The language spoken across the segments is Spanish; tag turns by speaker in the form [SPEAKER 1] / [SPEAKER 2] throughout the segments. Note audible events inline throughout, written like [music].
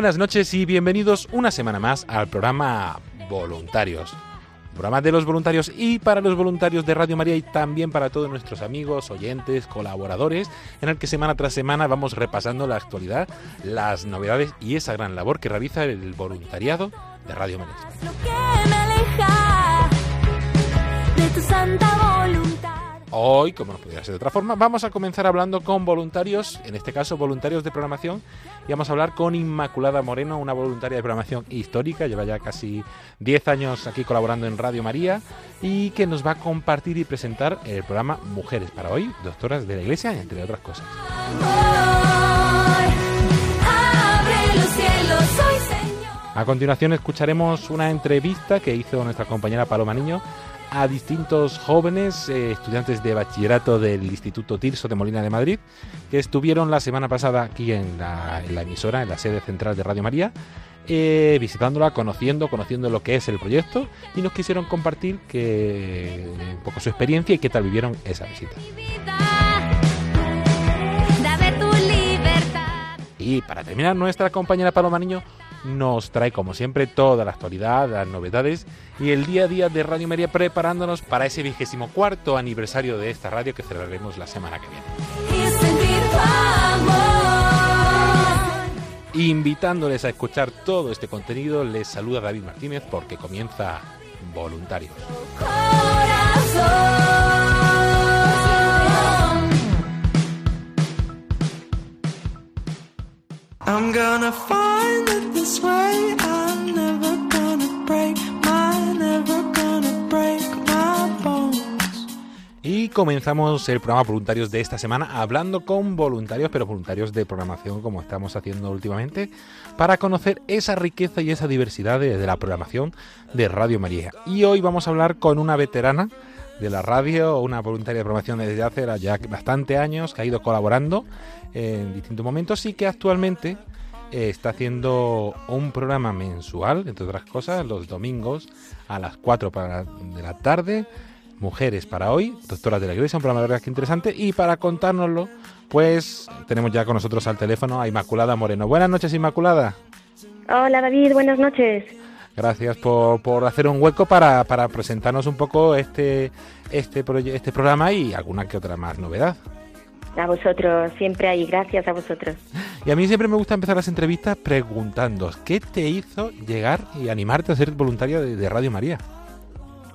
[SPEAKER 1] Buenas noches y bienvenidos una semana más al programa Voluntarios. Un programa de los voluntarios y para los voluntarios de Radio María y también para todos nuestros amigos, oyentes, colaboradores, en el que semana tras semana vamos repasando la actualidad, las novedades y esa gran labor que realiza el voluntariado de Radio María. Hoy, como no podría ser de otra forma, vamos a comenzar hablando con voluntarios, en este caso voluntarios de programación, y vamos a hablar con Inmaculada Moreno, una voluntaria de programación histórica, lleva ya casi 10 años aquí colaborando en Radio María, y que nos va a compartir y presentar el programa Mujeres para hoy, doctoras de la Iglesia, entre otras cosas. A continuación escucharemos una entrevista que hizo nuestra compañera Paloma Niño a distintos jóvenes eh, estudiantes de bachillerato del Instituto Tirso de Molina de Madrid que estuvieron la semana pasada aquí en la, en la emisora, en la sede central de Radio María, eh, visitándola, conociendo, conociendo lo que es el proyecto y nos quisieron compartir que, un poco su experiencia y qué tal vivieron esa visita. Y para terminar, nuestra compañera Paloma Niño nos trae, como siempre, toda la actualidad, las novedades y el día a día de Radio María preparándonos para ese vigésimo cuarto aniversario de esta radio que celebraremos la semana que viene. Invitándoles a escuchar todo este contenido, les saluda David Martínez porque comienza Voluntarios.
[SPEAKER 2] Corazón.
[SPEAKER 3] I'm gonna find it this way. I'm never gonna break my, never gonna break my bones.
[SPEAKER 1] Y comenzamos el programa Voluntarios de esta semana hablando con voluntarios, pero voluntarios de programación como estamos haciendo últimamente, para conocer esa riqueza y esa diversidad de, de la programación de Radio María. Y hoy vamos a hablar con una veterana de la radio, una voluntaria de programación desde hace ya bastante años, que ha ido colaborando en distintos momentos y que actualmente eh, está haciendo un programa mensual, entre otras cosas, los domingos a las 4 para- de la tarde. Mujeres para hoy, doctoras de la iglesia, un programa de verdad que interesante. Y para contárnoslo, pues tenemos ya con nosotros al teléfono a Inmaculada Moreno. Buenas noches, Inmaculada.
[SPEAKER 4] Hola David, buenas noches.
[SPEAKER 1] Gracias por, por hacer un hueco para, para presentarnos un poco este, este, este programa y alguna que otra más novedad.
[SPEAKER 4] A vosotros, siempre ahí, gracias a vosotros.
[SPEAKER 1] Y a mí siempre me gusta empezar las entrevistas preguntando, ¿qué te hizo llegar y animarte a ser voluntaria de, de Radio María?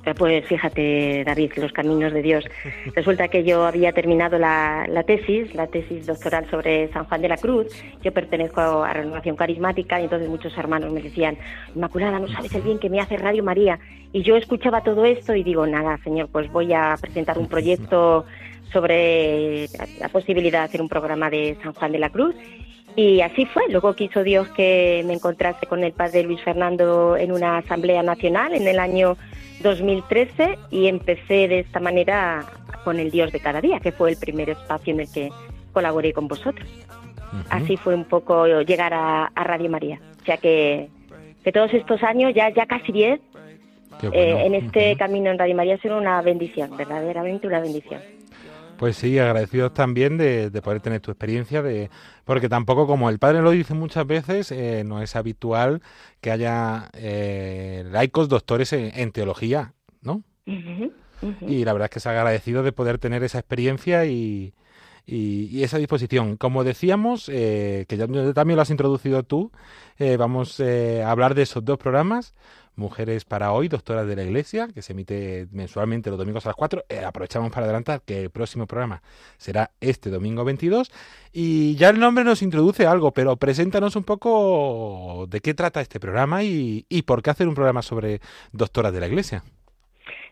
[SPEAKER 4] Eh, Pues fíjate, David, los caminos de Dios. [laughs] Resulta que yo había terminado la, la tesis, la tesis doctoral sobre San Juan de la Cruz. Yo pertenezco a Renovación Carismática y entonces muchos hermanos me decían, Inmaculada, no sabes el bien que me hace Radio María. Y yo escuchaba todo esto y digo, nada, señor, pues voy a presentar un proyecto sobre la posibilidad de hacer un programa de San Juan de la Cruz. Y así fue. Luego quiso Dios que me encontrase con el padre Luis Fernando en una asamblea nacional en el año 2013 y empecé de esta manera con el Dios de cada día, que fue el primer espacio en el que colaboré con vosotros. Así fue un poco llegar a, a Radio María. O sea que, que todos estos años, ya, ya casi 10,
[SPEAKER 1] Qué
[SPEAKER 4] eh, en este camino en Radio María ha sido una bendición, verdaderamente una bendición.
[SPEAKER 1] Pues sí, agradecidos también de, poder tener tu experiencia, de porque tampoco, como el padre lo dice muchas veces, eh, no es habitual que haya eh, laicos doctores en, teología, ¿no? Y la verdad es que se ha agradecido de poder tener esa experiencia y, y, esa disposición. Como decíamos, eh, que ya también lo has introducido tú, eh, vamos eh, a hablar de esos dos programas. Mujeres para hoy, Doctoras de la Iglesia, que se emite mensualmente los domingos a las 4. aprovechamos para adelantar que el próximo programa será este domingo 22. Y ya el nombre nos introduce algo, pero preséntanos un poco de qué trata este programa y, y por qué hacer un programa sobre Doctoras de la Iglesia.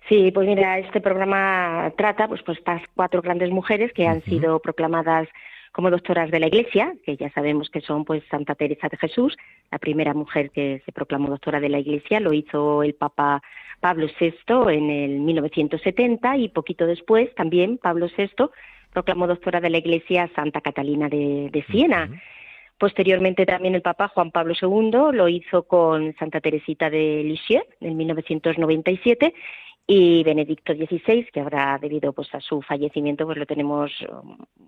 [SPEAKER 4] Sí, pues mira, este programa trata pues, pues estas cuatro grandes mujeres que han sido proclamadas como doctoras de la Iglesia, que ya sabemos que son pues Santa Teresa de Jesús, la primera mujer que se proclamó doctora de la Iglesia, lo hizo el Papa Pablo VI en el 1970 y poquito después también Pablo VI proclamó doctora de la Iglesia Santa Catalina de, Siena. Posteriormente también el Papa Juan Pablo II lo hizo con Santa Teresita de Lisieux en 1997 y Benedicto XVI, que ahora debido pues a su fallecimiento pues lo tenemos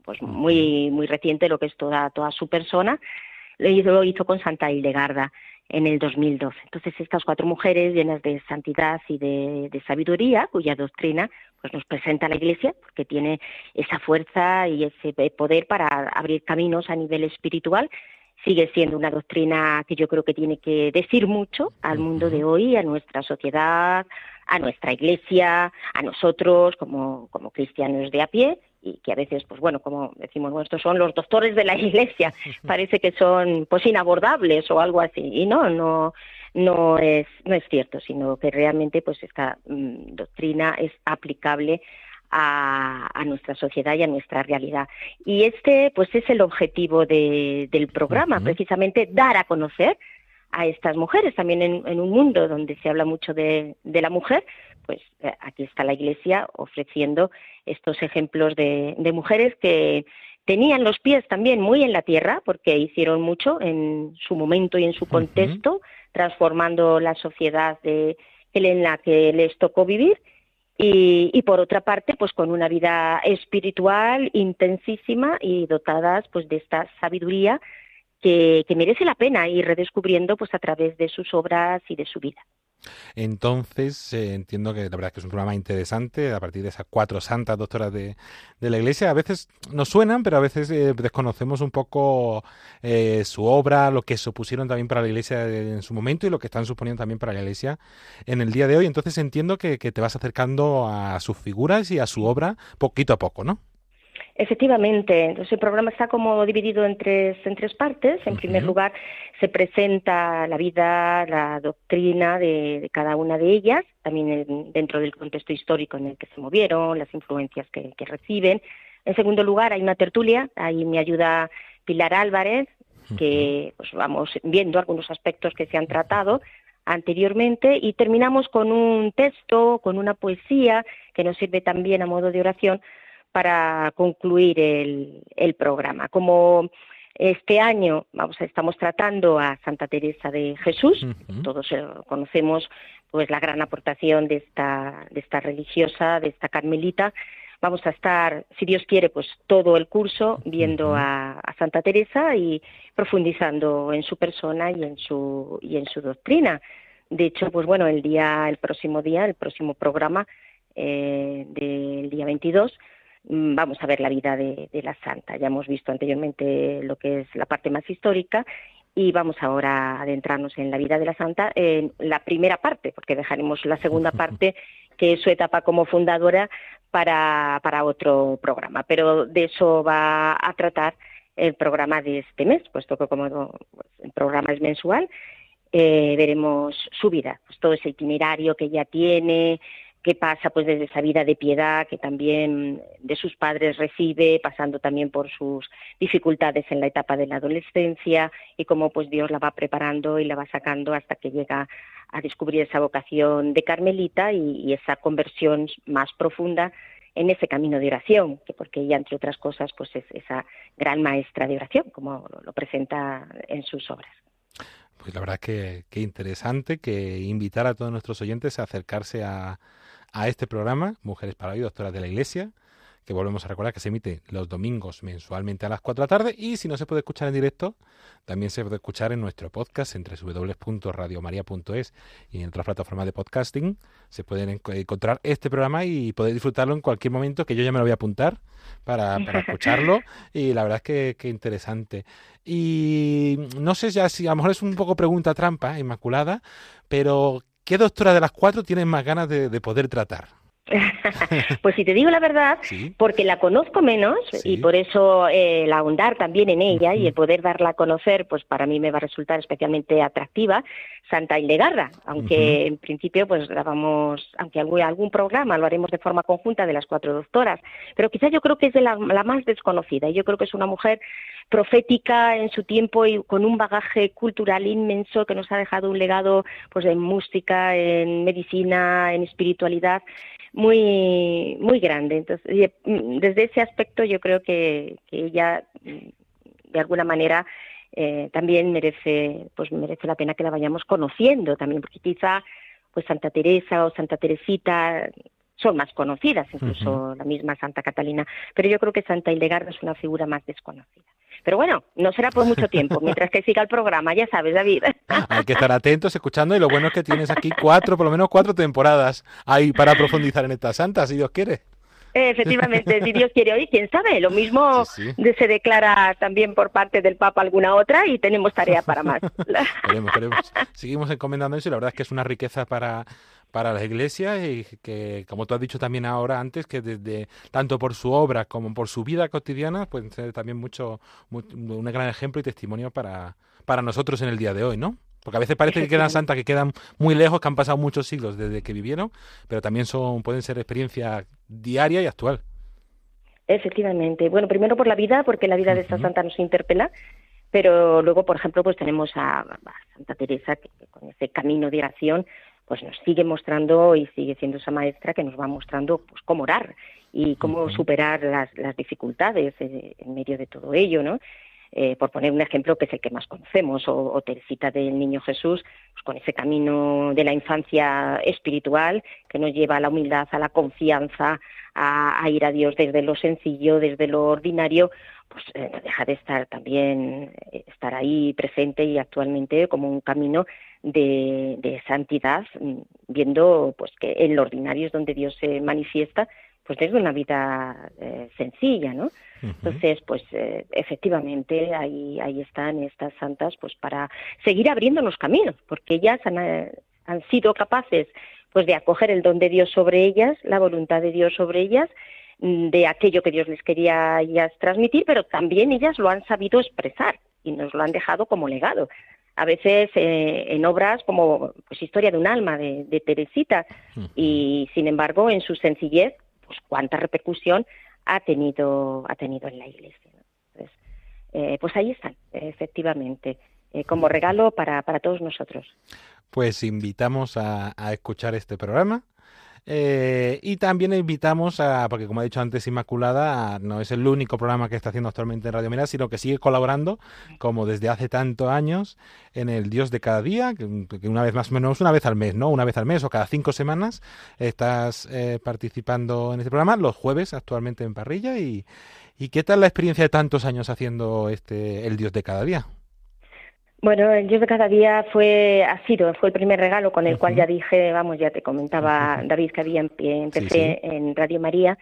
[SPEAKER 4] pues muy muy reciente lo que es toda toda su persona lo hizo, lo hizo con Santa Hildegarda en el 2012. Entonces estas cuatro mujeres llenas de santidad y de, de sabiduría, cuya doctrina pues nos presenta la Iglesia, porque tiene esa fuerza y ese poder para abrir caminos a nivel espiritual sigue siendo una doctrina que yo creo que tiene que decir mucho al mundo de hoy, a nuestra sociedad, a nuestra iglesia, a nosotros como, como cristianos de a pie y que a veces, pues bueno, como decimos, nuestros son los doctores de la [laughs] iglesia, parece que son pues inabordables o algo así, y no, no, no es, no es cierto, sino que realmente pues esta mm, doctrina es aplicable a, a, nuestra sociedad y a nuestra realidad. Y este, pues, es el objetivo de, del programa, precisamente dar a conocer a estas mujeres, también en, un mundo donde se habla mucho de, la mujer, pues eh, aquí está la Iglesia ofreciendo estos ejemplos de, mujeres que tenían los pies también muy en la tierra, porque hicieron mucho en su momento y en su contexto, transformando la sociedad de, en la que les tocó vivir, y, y, por otra parte, pues con una vida espiritual intensísima y dotadas pues de esta sabiduría que, merece la pena ir redescubriendo pues a través de sus obras y de su vida.
[SPEAKER 1] Entonces, eh, entiendo que la verdad es que es un programa interesante a partir de esas cuatro santas doctoras de, la Iglesia. A veces nos suenan, pero a veces eh, desconocemos un poco eh, su obra, lo que supusieron también para la Iglesia en su momento y lo que están suponiendo también para la Iglesia en el día de hoy. Entonces entiendo que te vas acercando a sus figuras y a su obra poquito a poco, ¿no?
[SPEAKER 4] Efectivamente, entonces el programa está como dividido en tres, en tres partes. En primer lugar, se presenta la vida, la doctrina de, cada una de ellas, también dentro del contexto histórico en el que se movieron, las influencias que, reciben. En segundo lugar, hay una tertulia, ahí me ayuda Pilar Álvarez, que pues, vamos viendo algunos aspectos que se han tratado anteriormente y terminamos con un texto, con una poesía que nos sirve también a modo de oración para concluir el, programa. Como este año vamos, estamos tratando a Santa Teresa de Jesús, todos eh, conocemos pues la gran aportación de esta, de esta religiosa, de esta carmelita. Vamos a estar, si Dios quiere, pues todo el curso viendo a, Santa Teresa y profundizando en su persona y en su y en su doctrina. De hecho, pues bueno, el día, el próximo día, el próximo programa eh, del día 22, Mm, vamos a ver la vida de, la santa. Ya hemos visto anteriormente lo que es la parte más histórica y vamos ahora a adentrarnos en la vida de la santa en la primera parte, porque dejaremos la segunda [laughs] parte, que es su etapa como fundadora, para, para otro programa. Pero de eso va a tratar el programa de este mes, puesto que como el programa es mensual, eh, veremos su vida, pues todo ese itinerario que ya tiene, qué pasa pues desde esa vida de piedad que también de sus padres recibe, pasando también por sus dificultades en la etapa de la adolescencia y cómo pues Dios la va preparando y la va sacando hasta que llega a descubrir esa vocación de Carmelita y, esa conversión más profunda en ese camino de oración, que porque ella, entre otras cosas, pues es esa gran maestra de oración, como lo presenta en sus obras.
[SPEAKER 1] Pues la verdad que, que interesante que invitar a todos nuestros oyentes a acercarse a, a este programa, Mujeres para hoy, doctoras de la Iglesia, que volvemos a recordar que se emite los domingos mensualmente a las 4 de la tarde. Y si no se puede escuchar en directo, también se puede escuchar en nuestro podcast en www.radiomaria.es y en otras plataformas de podcasting. Se pueden encontrar este programa y poder disfrutarlo en cualquier momento que yo ya me lo voy a apuntar para, para escucharlo. Y la verdad es que, que, interesante. Y no sé ya si a lo mejor es un poco pregunta trampa, Inmaculada, pero ¿qué doctora de las cuatro tienes más ganas de, de poder tratar? [laughs]
[SPEAKER 4] pues si te digo la verdad, porque la conozco menos y por eso eh, el ahondar también en ella y el poder darla a conocer, pues para mí me va a resultar especialmente atractiva, Santa Hildegarda, aunque en principio pues grabamos, aunque algún, algún programa lo haremos de forma conjunta de las cuatro doctoras, pero quizás yo creo que es de la, la más desconocida y yo creo que es una mujer profética en su tiempo y con un bagaje cultural inmenso que nos ha dejado un legado pues en música, en medicina, en espiritualidad muy muy grande. Entonces, mm, desde ese aspecto yo creo que, ella mm, de alguna manera eh, también merece pues merece la pena que la vayamos conociendo también porque quizá pues Santa Teresa o Santa Teresita son más conocidas, incluso la misma Santa Catalina, pero yo creo que Santa Hildegarda es una figura más desconocida. Pero bueno, no será por mucho tiempo, mientras que siga el programa, ya sabes, David. [laughs]
[SPEAKER 1] Hay que estar atentos, escuchando, y lo bueno es que tienes aquí cuatro, por lo menos cuatro temporadas ahí para profundizar en esta santa, si Dios quiere.
[SPEAKER 4] Efectivamente, si Dios quiere hoy, quién sabe, lo mismo se declara también por parte del Papa alguna otra y tenemos tarea para más. [laughs]
[SPEAKER 1] Seguimos encomendando eso y la verdad es que es una riqueza para, para la iglesia y que, como tú has dicho también ahora antes, que desde tanto por su obra como por su vida cotidiana pueden ser también mucho, un gran ejemplo y testimonio para, para nosotros en el día de hoy, ¿no? Porque a veces parece que quedan [laughs] santas que quedan muy lejos, que han pasado muchos siglos desde que vivieron, pero también son pueden ser experiencia diaria y actual.
[SPEAKER 4] Efectivamente. Bueno, primero por la vida, porque la vida de esta santa nos interpela, pero luego, por ejemplo, pues tenemos a, Santa Teresa, que, con ese camino de oración, pues nos sigue mostrando y sigue siendo esa maestra que nos va mostrando pues cómo orar y cómo superar las, las dificultades eh, en medio de todo ello, ¿no? Eh, por poner un ejemplo que es el que más conocemos, o, o Teresita del Niño Jesús, pues con ese camino de la infancia espiritual que nos lleva a la humildad, a la confianza, a, ir a Dios desde lo sencillo, desde lo ordinario, pues eh, no deja de estar también, eh, estar ahí presente y actualmente como un camino de, santidad, mm, viendo pues que en lo ordinario es donde Dios se manifiesta, pues desde una vida sencilla, ¿no? Entonces, pues eh, efectivamente ahí, ahí están estas santas pues para seguir abriéndonos caminos, porque ellas han, eh, han sido capaces pues de acoger el don de Dios sobre ellas, la voluntad de Dios sobre ellas, mm, de aquello que Dios les quería ellas transmitir, pero también ellas lo han sabido expresar y nos lo han dejado como legado. A veces eh, en obras como pues Historia de un alma de, de Teresita y sin embargo en su sencillez, pues cuánta repercusión ha tenido, ha tenido en la Iglesia. Eh, pues ahí están, efectivamente, eh, como regalo para, para todos nosotros.
[SPEAKER 1] Pues invitamos a, a escuchar este programa eh, y también invitamos a, porque como ha dicho antes Inmaculada, no es el único programa que está haciendo actualmente en Radio Mira, sino que sigue colaborando, como desde hace tantos años, en el Dios de cada día, que, una vez más o menos, una vez al mes, ¿no? Una vez al mes o cada cinco semanas estás eh, participando en este programa, los jueves actualmente en parrilla. Y, ¿Y qué tal la experiencia de tantos años haciendo este el Dios de cada día?
[SPEAKER 4] Bueno, el Dios de cada día fue, ha sido, fue el primer regalo con el cual ya dije, vamos, ya te comentaba David que había empecé en Radio María.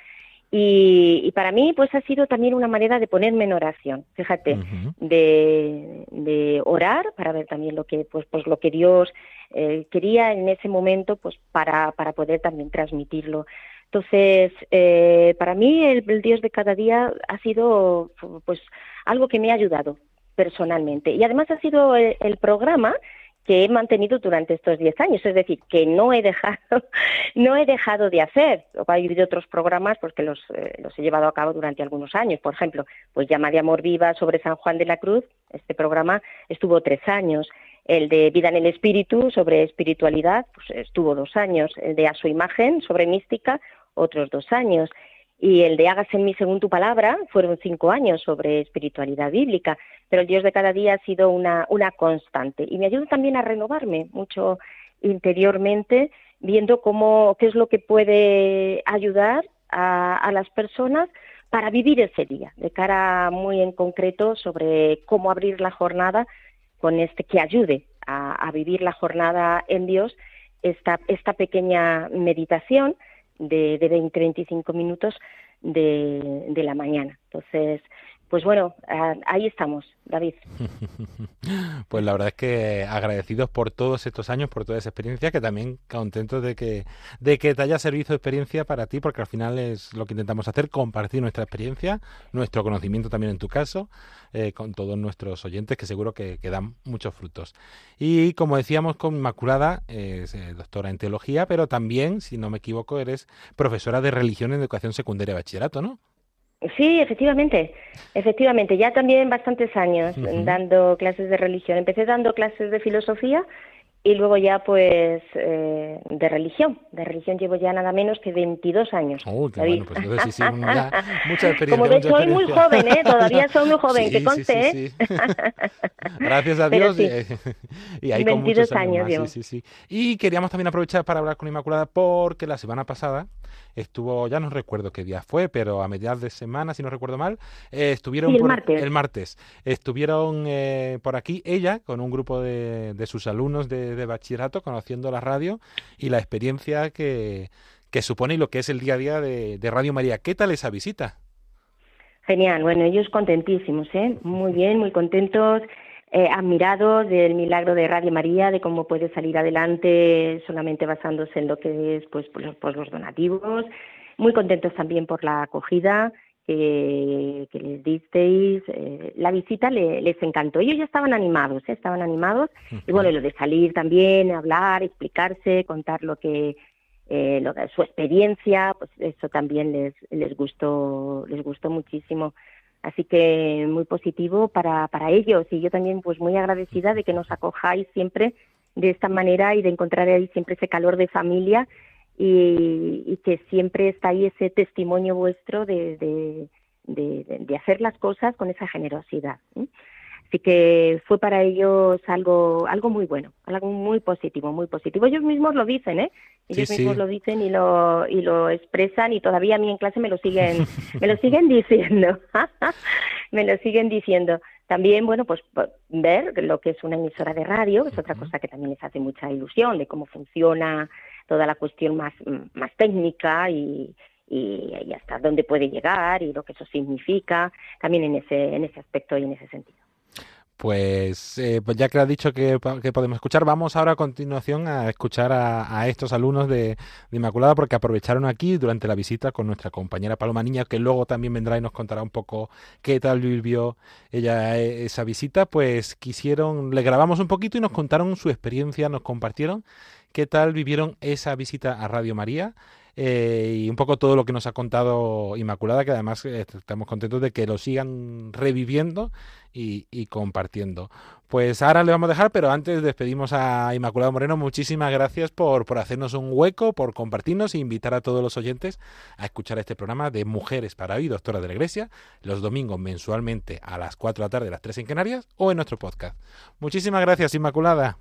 [SPEAKER 4] Y, para mí, pues ha sido también una manera de ponerme en oración, fíjate, de, de, orar para ver también lo que, pues, pues lo que Dios eh, quería en ese momento, pues para, para poder también transmitirlo. Entonces, eh, para mí el, el, Dios de cada día ha sido, pues, algo que me ha ayudado personalmente. Y además ha sido el, programa que he mantenido durante estos diez años, es decir, que no he dejado, [laughs] no he dejado de hacer. Hay habido otros programas porque los, eh, los he llevado a cabo durante algunos años. Por ejemplo, pues Llama de Amor Viva sobre San Juan de la Cruz, este programa estuvo tres años. El de Vida en el Espíritu sobre espiritualidad, pues estuvo dos años. El de A su imagen sobre mística, otros dos años y el de Hágase en mí según tu palabra fueron cinco años sobre espiritualidad bíblica, pero el Dios de cada día ha sido una, una constante y me ayuda también a renovarme mucho interiormente, viendo cómo, qué es lo que puede ayudar a, a las personas para vivir ese día, de cara muy en concreto sobre cómo abrir la jornada con este que ayude a, a vivir la jornada en Dios, esta, esta pequeña meditación de, de 20-25 minutos de, de la mañana. Entonces, pues bueno, ah, ahí estamos, David. [laughs]
[SPEAKER 1] Pues la verdad es que agradecidos por todos estos años, por toda esa experiencia, que también contentos de que, de que te haya servido de experiencia para ti, porque al final es lo que intentamos hacer, compartir nuestra experiencia, nuestro conocimiento también en tu caso, eh, con todos nuestros oyentes, que seguro que, que dan muchos frutos. Y como decíamos con Inmaculada, es eh, doctora en teología, pero también, si no me equivoco, eres profesora de religión en educación secundaria y bachillerato, ¿no?
[SPEAKER 4] Sí, efectivamente, efectivamente, ya también bastantes años
[SPEAKER 1] Ujú.
[SPEAKER 4] dando clases de religión. Empecé dando clases de filosofía y luego ya pues eh, de religión. De religión llevo ya nada menos que 22 años.
[SPEAKER 1] Oh, qué
[SPEAKER 4] David.
[SPEAKER 1] bueno, pues sí, sí, [laughs] ya mucha experiencia.
[SPEAKER 4] Como ves,
[SPEAKER 1] mucha
[SPEAKER 4] soy muy joven, ¿eh? Todavía soy muy joven, [laughs]
[SPEAKER 1] Sí,
[SPEAKER 4] que conste,
[SPEAKER 1] sí,
[SPEAKER 4] ¿eh?
[SPEAKER 1] sí. [laughs] Gracias a Dios. eh, y ahí con
[SPEAKER 4] 22
[SPEAKER 1] muchos años,
[SPEAKER 4] años
[SPEAKER 1] más, sí, sí, sí. Y queríamos también aprovechar para hablar con Inmaculada porque la semana pasada estuvo, ya no recuerdo qué día fue, pero a mediados de semana, si no recuerdo mal, eh, estuvieron
[SPEAKER 4] Sí, el
[SPEAKER 1] por
[SPEAKER 4] martes.
[SPEAKER 1] el martes. Estuvieron eh, por aquí ella con un grupo de, de sus alumnos de, de bachillerato conociendo la radio y la experiencia que, que supone y lo que es el día a día de, de Radio María. ¿Qué tal esa visita?
[SPEAKER 4] Genial, bueno, ellos contentísimos, ¿eh? Muy bien, muy contentos, eh, admirados del milagro de Radio María, de cómo puede salir adelante solamente basándose en lo que es pues, pues, los, pues, los donativos, muy contentos también por la acogida que, que les disteis, eh, la visita le- les encantó, ellos ya estaban animados, ¿eh? estaban animados, y bueno, lo de salir también, hablar, explicarse, contar lo que eh, lo su experiencia, pues eso también les, les gustó, les gustó muchísimo. Así que muy positivo para, para ellos y yo también pues muy agradecida de que nos acojáis siempre de esta manera y de encontrar ahí siempre ese calor de familia y, que siempre está ahí ese testimonio vuestro de, de, hacer las cosas con esa generosidad. Así que fue para ellos algo, algo muy bueno, algo muy positivo, muy positivo. Ellos mismos lo dicen, ¿eh? Ellos
[SPEAKER 1] Sí,
[SPEAKER 4] mismos
[SPEAKER 1] sí.
[SPEAKER 4] lo dicen y lo, y lo expresan y todavía a mí en clase me lo siguen, [laughs] me lo siguen diciendo. [laughs] me lo siguen diciendo. También, bueno, pues po- ver lo que es una emisora de radio, que es otra cosa que también les hace mucha ilusión, de cómo funciona toda la cuestión más, más técnica y, y, y hasta dónde puede llegar y lo que eso significa, también en ese, en ese aspecto y en ese sentido.
[SPEAKER 1] Pues, eh, pues ya que has dicho que, podemos escuchar, vamos ahora a continuación a escuchar a, a estos alumnos de, de Inmaculada porque aprovecharon aquí durante la visita con nuestra compañera Paloma Niña, que luego también vendrá y nos contará un poco qué tal vivió ella eh, esa visita. Pues quisieron, le grabamos un poquito y nos contaron su experiencia, nos compartieron qué tal vivieron esa visita a Radio María. Eh, y un poco todo lo que nos ha contado Inmaculada, que además eh, estamos contentos de que lo sigan reviviendo y, compartiendo. Pues ahora le vamos a dejar, pero antes despedimos a Inmaculada Moreno. Muchísimas gracias por, por hacernos un hueco, por compartirnos e invitar a todos los oyentes a escuchar este programa de Mujeres para hoy, Doctora de la Iglesia, los domingos mensualmente a las 4 de la tarde, las 3 en Canarias, o en nuestro podcast. Muchísimas gracias, Inmaculada.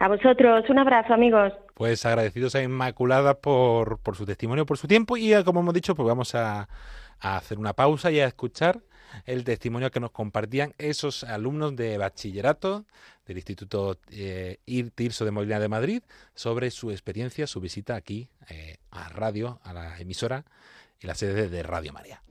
[SPEAKER 4] A vosotros, un abrazo, amigos.
[SPEAKER 1] Pues agradecidos a Inmaculada por, por su testimonio, por su tiempo y eh, como hemos dicho, pues vamos a, hacer una pausa y a escuchar el testimonio que nos compartían esos alumnos de bachillerato del Instituto eh, de Molina de Madrid sobre su experiencia, su visita aquí eh, a radio, a la emisora y la sede de Radio María.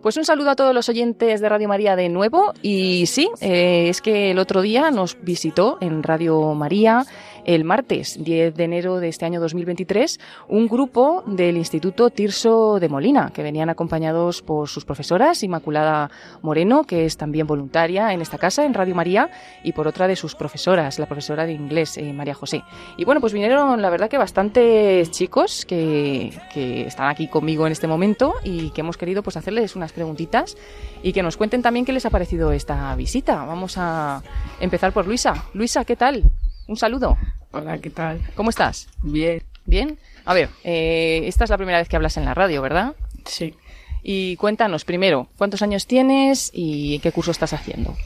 [SPEAKER 5] Pues un saludo a todos los oyentes de Radio María de nuevo. Y sí, eh, es que el otro día nos visitó en Radio María el martes 10 de enero de este año 2023 un grupo del Instituto Tirso de Molina, que venían acompañados por sus profesoras, Inmaculada Moreno, que es también voluntaria en esta casa, en Radio María, y por otra de sus profesoras, la profesora de inglés, eh, María José. Y bueno, pues vinieron, la verdad que bastantes chicos que, que están aquí conmigo en este momento y que hemos querido pues hacerles unas preguntitas y que nos cuenten también qué les ha parecido esta visita. Vamos a empezar por Luisa. Luisa, ¿qué tal? Un saludo.
[SPEAKER 6] Hola, ¿qué tal?
[SPEAKER 5] ¿Cómo estás?
[SPEAKER 6] Bien.
[SPEAKER 5] ¿Bien? A ver, eh, esta es la primera vez que hablas en la radio, ¿verdad?
[SPEAKER 6] Sí.
[SPEAKER 5] Y cuéntanos primero, ¿cuántos años tienes y qué curso estás haciendo?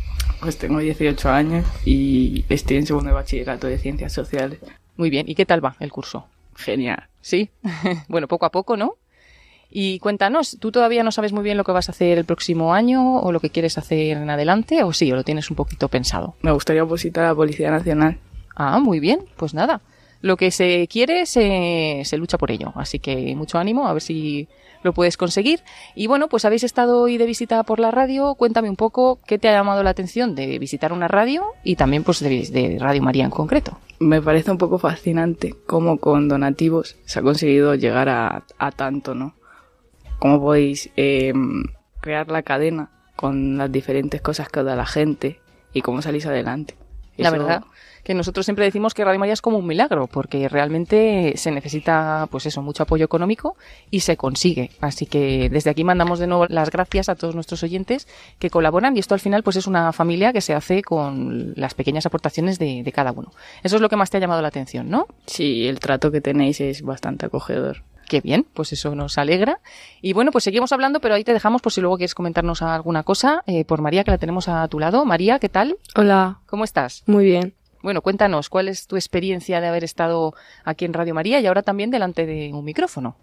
[SPEAKER 6] Pues tengo 18 años y estoy en segundo de bachillerato de ciencias sociales.
[SPEAKER 5] Muy bien, ¿y qué tal va el curso?
[SPEAKER 6] Genial.
[SPEAKER 5] Sí, [laughs] bueno, poco a poco, ¿no? Y cuéntanos, ¿tú todavía no sabes muy bien lo que vas a hacer el próximo año o lo que quieres hacer en adelante o sí, o lo tienes un poquito pensado?
[SPEAKER 6] Me gustaría opositar a la Policía Nacional.
[SPEAKER 5] Ah, muy bien, pues nada. Lo que se quiere se, se lucha por ello, así que mucho ánimo, a ver si lo puedes conseguir. Y bueno, pues habéis estado hoy de visita por la radio, cuéntame un poco qué te ha llamado la atención de visitar una radio y también pues de, de Radio María en concreto.
[SPEAKER 6] Me parece un poco fascinante cómo con donativos se ha conseguido llegar a, a tanto, ¿no? Cómo podéis eh, crear la cadena con las diferentes cosas que os da la gente y cómo salís adelante.
[SPEAKER 5] La verdad que nosotros siempre decimos que Radio María es como un milagro, porque realmente se necesita, pues eso, mucho apoyo económico y se consigue. Así que desde aquí mandamos de nuevo las gracias a todos nuestros oyentes que colaboran y esto al final pues es una familia que se hace con las pequeñas aportaciones de, de cada uno. Eso es lo que más te ha llamado la atención, ¿no?
[SPEAKER 6] Sí, el trato que tenéis es bastante acogedor.
[SPEAKER 5] Qué bien, pues eso nos alegra. Y bueno, pues seguimos hablando, pero ahí te dejamos por si luego quieres comentarnos alguna cosa eh, por María, que la tenemos a tu lado. María, ¿qué tal?
[SPEAKER 7] Hola,
[SPEAKER 5] ¿Cómo estás?
[SPEAKER 7] muy bien.
[SPEAKER 5] Bueno, cuéntanos, ¿cuál es tu experiencia de haber estado aquí en Radio María y ahora también delante de un micrófono?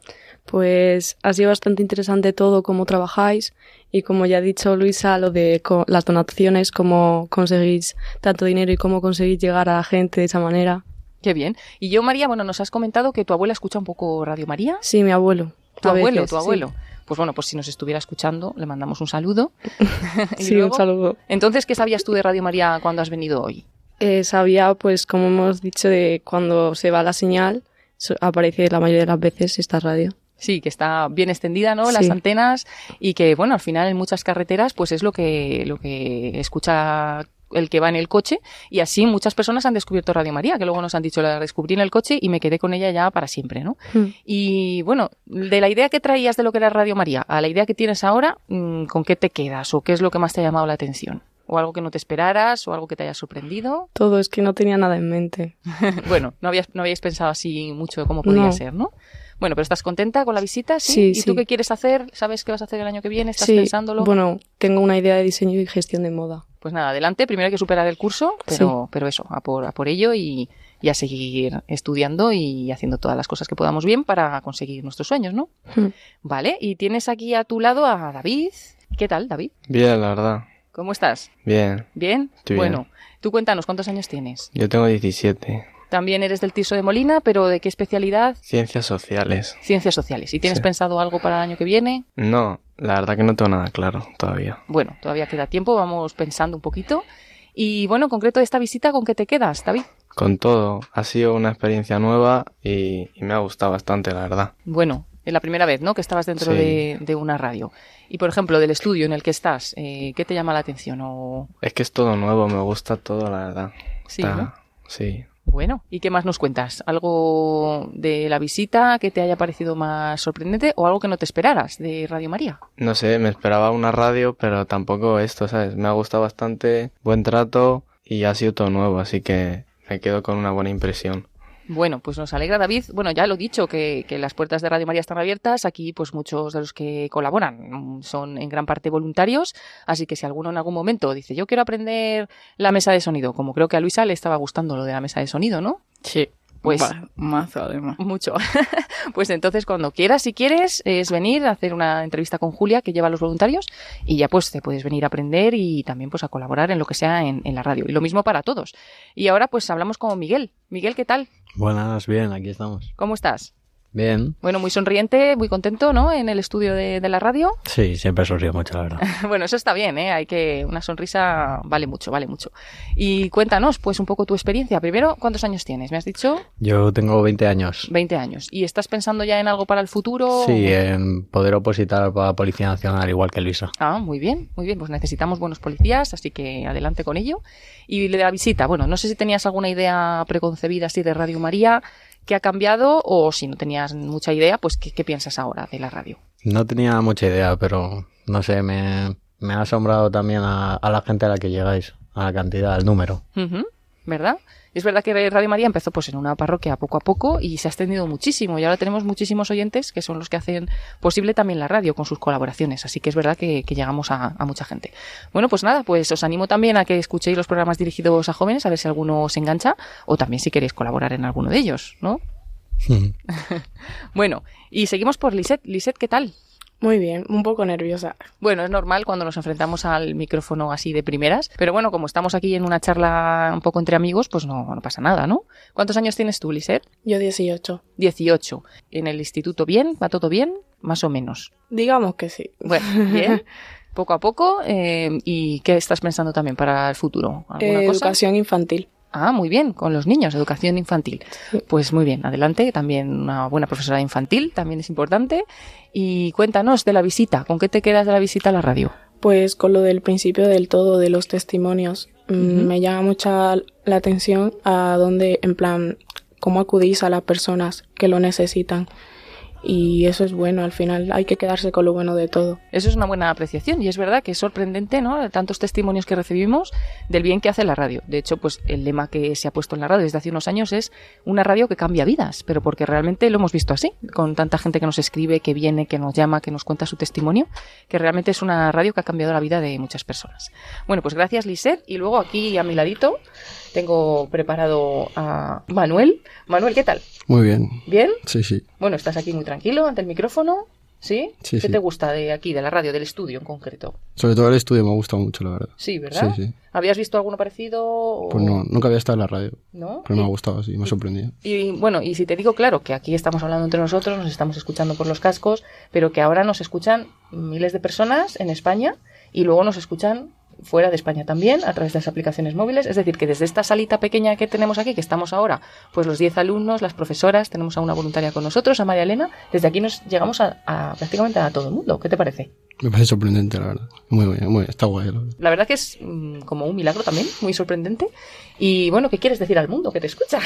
[SPEAKER 7] Pues ha sido bastante interesante todo cómo trabajáis y como ya ha dicho Luisa, lo de co- las donaciones, cómo conseguís tanto dinero y cómo conseguís llegar a la gente de esa manera.
[SPEAKER 5] Qué bien. Y yo, María, bueno, nos has comentado que tu abuela escucha un poco Radio María.
[SPEAKER 7] Sí, mi abuelo.
[SPEAKER 5] Tu abuelo,
[SPEAKER 7] veces,
[SPEAKER 5] tu
[SPEAKER 7] sí.
[SPEAKER 5] abuelo. Pues bueno, pues si nos estuviera escuchando, le mandamos un saludo. [laughs] [laughs]
[SPEAKER 7] Sí,
[SPEAKER 5] luego,
[SPEAKER 7] un saludo.
[SPEAKER 5] Entonces, ¿qué sabías tú de Radio María cuando has venido hoy?
[SPEAKER 7] Eh, sabía, pues como hemos dicho, de cuando se va la señal, aparece la mayoría de las veces esta radio.
[SPEAKER 5] Sí, que está bien extendida, ¿no? Las
[SPEAKER 7] Sí.
[SPEAKER 5] antenas y que, bueno, al final en muchas carreteras, pues es lo que, lo que escucha el que va en el coche y así muchas personas han descubierto Radio María, que luego nos han dicho, la descubrí en el coche y me quedé con ella ya para siempre, ¿no?
[SPEAKER 7] Hmm.
[SPEAKER 5] Y bueno, de la idea que traías de lo que era Radio María a la idea que tienes ahora, mm, ¿con qué te quedas o qué es lo que más te ha llamado la atención? ¿O algo que no te esperaras o algo que te haya sorprendido?
[SPEAKER 7] Todo es que no tenía nada en mente. [laughs]
[SPEAKER 5] bueno, no, habías, no habíais pensado así mucho de cómo podría
[SPEAKER 7] No.
[SPEAKER 5] ser, ¿no? Bueno, pero ¿estás contenta con la visita? Sí.
[SPEAKER 7] Sí,
[SPEAKER 5] ¿Y tú qué quieres hacer? ¿Sabes qué vas a hacer el año que viene? ¿Estás
[SPEAKER 7] sí,
[SPEAKER 5] pensándolo?
[SPEAKER 7] bueno, tengo una idea de diseño y gestión de moda.
[SPEAKER 5] Pues nada, adelante. Primero hay que superar el curso, pero, pero eso, a por, a por ello y, y a seguir estudiando y haciendo todas las cosas que podamos bien para conseguir nuestros sueños, ¿no?
[SPEAKER 7] Hmm.
[SPEAKER 5] Vale, y tienes aquí a tu lado a David. ¿Qué tal, David?
[SPEAKER 8] Bien, la verdad.
[SPEAKER 5] ¿Cómo estás?
[SPEAKER 8] Bien.
[SPEAKER 5] ¿Bien?
[SPEAKER 8] Estoy bien.
[SPEAKER 5] bueno, tú cuéntanos, ¿cuántos años tienes?
[SPEAKER 8] Yo tengo 17.
[SPEAKER 5] También eres del Tirso de Molina, pero ¿de qué especialidad?
[SPEAKER 8] Ciencias sociales.
[SPEAKER 5] Ciencias sociales. ¿Y tienes
[SPEAKER 8] Sí.
[SPEAKER 5] pensado algo para el año que viene?
[SPEAKER 8] No, la verdad que no tengo nada claro todavía.
[SPEAKER 5] Bueno, todavía queda tiempo, vamos pensando un poquito. Y bueno, en concreto de esta visita, ¿con qué te quedas, David?
[SPEAKER 8] Con todo, ha sido una experiencia nueva y, y me ha gustado bastante, la verdad.
[SPEAKER 5] Bueno, es la primera vez, ¿no? Que estabas dentro
[SPEAKER 8] Sí.
[SPEAKER 5] de, de una radio. Y por ejemplo, del estudio en el que estás, eh, ¿qué te llama la atención? O...
[SPEAKER 8] Es que es todo nuevo, me gusta todo, la verdad.
[SPEAKER 5] Sí,
[SPEAKER 8] Está-
[SPEAKER 5] ¿no?
[SPEAKER 8] Sí.
[SPEAKER 5] Bueno, ¿y qué más nos cuentas? ¿Algo de la visita que te haya parecido más sorprendente o algo que no te esperaras de Radio María?
[SPEAKER 8] No sé, me esperaba una radio, pero tampoco esto, ¿sabes? Me ha gustado bastante, buen trato y ha sido todo nuevo, así que me quedo con una buena impresión.
[SPEAKER 5] Bueno, pues nos alegra, David. Bueno, ya lo he dicho, que, que las puertas de Radio María están abiertas. Aquí, pues muchos de los que colaboran son en gran parte voluntarios. Así que si alguno en algún momento dice, yo quiero aprender la mesa de sonido, como creo que a Luisa le estaba gustando lo de la mesa de sonido, ¿no?
[SPEAKER 6] Sí.
[SPEAKER 5] Pues-
[SPEAKER 6] mazo además.
[SPEAKER 5] Mucho. [laughs] pues entonces, cuando quieras, si quieres, es venir a hacer una entrevista con Julia, que lleva a los voluntarios, y ya pues te puedes venir a aprender y también pues a colaborar en lo que sea en, en la radio. Y lo mismo para todos. Y ahora pues hablamos con Miguel. Miguel, ¿qué tal?
[SPEAKER 9] Buenas, bien, aquí estamos.
[SPEAKER 5] ¿Cómo estás?
[SPEAKER 9] Bien.
[SPEAKER 5] Bueno, muy sonriente, muy contento, ¿no? En el estudio de, de la radio. [laughs]
[SPEAKER 9] Sí, siempre sonrío mucho, la verdad. [laughs]
[SPEAKER 5] bueno, eso está bien, ¿eh? Hay que una sonrisa vale mucho, vale mucho. Y cuéntanos, pues un poco tu experiencia. Primero, ¿cuántos años tienes? Me has dicho
[SPEAKER 9] Yo tengo 20 años.
[SPEAKER 5] 20 años. ¿Y estás pensando ya en algo para el futuro?
[SPEAKER 9] Sí, en poder opositar para la Policía Nacional igual que Luisa.
[SPEAKER 5] Ah, muy bien, muy bien. Pues necesitamos buenos policías, así que adelante con ello. Y de la visita, bueno, no sé si tenías alguna idea preconcebida así de Radio María que ha cambiado o si no tenías mucha idea, pues ¿qué, qué piensas ahora de la radio?
[SPEAKER 9] No tenía mucha idea, pero no sé, me, me ha asombrado también a, a la gente a la que llegáis, a la cantidad, al número.
[SPEAKER 5] ¿Verdad? Es verdad que Radio María empezó pues en una parroquia poco a poco y se ha extendido muchísimo y ahora tenemos muchísimos oyentes que son los que hacen posible también la radio con sus colaboraciones. Así que es verdad que, que llegamos a, a mucha gente. Bueno, pues nada, pues os animo también a que escuchéis los programas dirigidos a jóvenes, a ver si alguno se engancha o también si queréis colaborar en alguno de ellos, ¿no? [laughs] bueno, y seguimos por Lisette. Lisette, ¿qué tal?
[SPEAKER 7] Muy bien, un poco nerviosa.
[SPEAKER 5] Bueno, es normal cuando nos enfrentamos al micrófono así de primeras, pero bueno, como estamos aquí en una charla un poco entre amigos, pues no, no pasa nada, ¿no? ¿Cuántos años tienes tú, Lisette?
[SPEAKER 7] Yo 18.
[SPEAKER 5] 18. ¿En el instituto bien? ¿Va todo bien? Más o menos.
[SPEAKER 7] Digamos que sí.
[SPEAKER 5] Bueno, bien. poco a poco. eh, ¿Y qué estás pensando también para el futuro? ¿Alguna [laughs]
[SPEAKER 7] Eh,
[SPEAKER 5] cosa?
[SPEAKER 7] educación infantil.
[SPEAKER 5] Ah, muy bien, con los niños, educación infantil. Pues muy bien, adelante. También una buena profesora infantil, también es importante. Y cuéntanos de la visita, ¿con qué te quedas de la visita a la radio?
[SPEAKER 7] Pues con lo del principio del todo, de los testimonios, mm, me llama mucha la atención a dónde, en plan, cómo acudís a las personas que lo necesitan. Y eso es bueno, al final hay que quedarse con lo bueno de todo.
[SPEAKER 5] Eso es una buena apreciación y es verdad que es sorprendente, ¿no? Tantos testimonios que recibimos del bien que hace la radio. De hecho, pues el lema que se ha puesto en la radio desde hace unos años es una radio que cambia vidas, pero porque realmente lo hemos visto así, con tanta gente que nos escribe, que viene, que nos llama, que nos cuenta su testimonio, que realmente es una radio que ha cambiado la vida de muchas personas. Bueno, pues gracias Lisette y luego aquí a mi ladito tengo preparado a Manuel. Manuel, ¿qué tal?
[SPEAKER 9] Muy bien.
[SPEAKER 5] ¿Bien?
[SPEAKER 9] Sí, sí.
[SPEAKER 5] Bueno, estás aquí muy tranquilo ante el micrófono, ¿sí?
[SPEAKER 9] Sí,
[SPEAKER 5] ¿Qué
[SPEAKER 9] sí.
[SPEAKER 5] te gusta de aquí, de la radio, del estudio en concreto?
[SPEAKER 9] Sobre todo el estudio me ha gustado mucho, la verdad.
[SPEAKER 5] Sí, ¿verdad?
[SPEAKER 9] Sí, sí.
[SPEAKER 5] ¿Habías visto alguno parecido? o-
[SPEAKER 9] Pues no, nunca había estado en la radio.
[SPEAKER 5] ¿No?
[SPEAKER 9] Pero me ha gustado, sí, me ha sorprendido.
[SPEAKER 5] Y bueno, y si te digo, claro, que aquí estamos hablando entre nosotros, nos estamos escuchando por los cascos, pero que ahora nos escuchan miles de personas en España y luego nos escuchan fuera de España también a través de las aplicaciones móviles. Es decir, que desde esta salita pequeña que tenemos aquí, que estamos ahora, pues los 10 alumnos, las profesoras, tenemos a una voluntaria con nosotros, a María Elena, desde aquí nos llegamos a, a prácticamente a todo el mundo. ¿Qué te parece?
[SPEAKER 9] Me parece sorprendente, la verdad. Muy bien, muy bien. Está guay. la verdad.
[SPEAKER 5] La verdad que es mm, como un milagro también, muy sorprendente. Y bueno, ¿qué quieres decir al mundo que te escucha?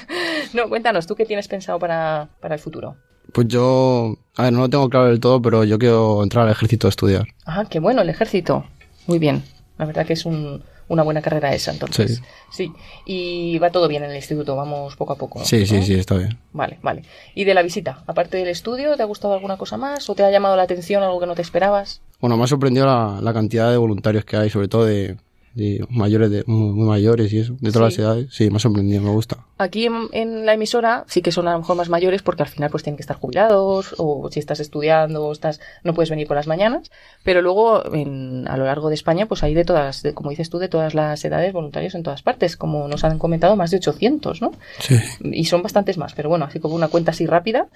[SPEAKER 5] [laughs] no, cuéntanos, ¿tú qué tienes pensado para, para el futuro?
[SPEAKER 9] Pues yo, a ver, no lo tengo claro del todo, pero yo quiero entrar al ejército a estudiar.
[SPEAKER 5] Ah, qué bueno, el ejército. Muy bien. La verdad que es un- una buena carrera esa, entonces.
[SPEAKER 9] Sí.
[SPEAKER 5] Sí. Y va todo bien en el instituto, vamos poco a poco.
[SPEAKER 9] Sí, sí, sí, está bien.
[SPEAKER 5] Vale, vale. ¿Y de la visita? Aparte del estudio, ¿te ha gustado alguna cosa más? ¿O te ha llamado la atención algo que no te esperabas?
[SPEAKER 9] Bueno, me ha sorprendido la, la cantidad de voluntarios que hay, sobre todo de, de mayores, de, muy, muy mayores y eso, de todas
[SPEAKER 5] Sí.
[SPEAKER 9] las edades. Sí, me ha sorprendido, me gusta.
[SPEAKER 5] Aquí en, en la emisora sí que son a lo mejor más mayores porque al final pues tienen que estar jubilados o si estás estudiando o estás no puedes venir por las mañanas, pero luego en- a lo largo de España pues hay de todas, de- como dices tú, de todas las edades voluntarios en todas partes, como nos han comentado más de 800, ¿no?
[SPEAKER 9] Sí.
[SPEAKER 5] Y son bastantes más, pero bueno, así como una cuenta así rápida,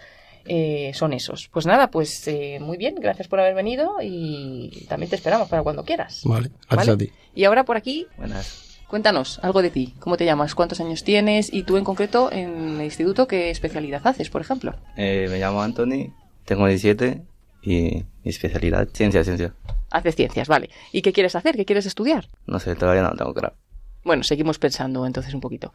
[SPEAKER 5] eh, son esos. Pues nada, pues eh, muy bien, gracias por haber venido y también te esperamos para cuando quieras.
[SPEAKER 9] Vale, gracias
[SPEAKER 5] ¿Vale?
[SPEAKER 9] a ti.
[SPEAKER 5] Y ahora por aquí,
[SPEAKER 8] Buenas.
[SPEAKER 5] Cuéntanos algo de ti. ¿Cómo te llamas? ¿Cuántos años tienes? Y tú en concreto en el instituto, ¿qué especialidad haces, por ejemplo?
[SPEAKER 10] Eh, me llamo Anthony, tengo 17 y mi especialidad, ciencia, ciencia.
[SPEAKER 5] Haces ciencias, vale. ¿Y qué quieres hacer? ¿Qué quieres estudiar?
[SPEAKER 10] No sé, todavía no lo tengo claro.
[SPEAKER 5] Bueno, seguimos pensando entonces un poquito.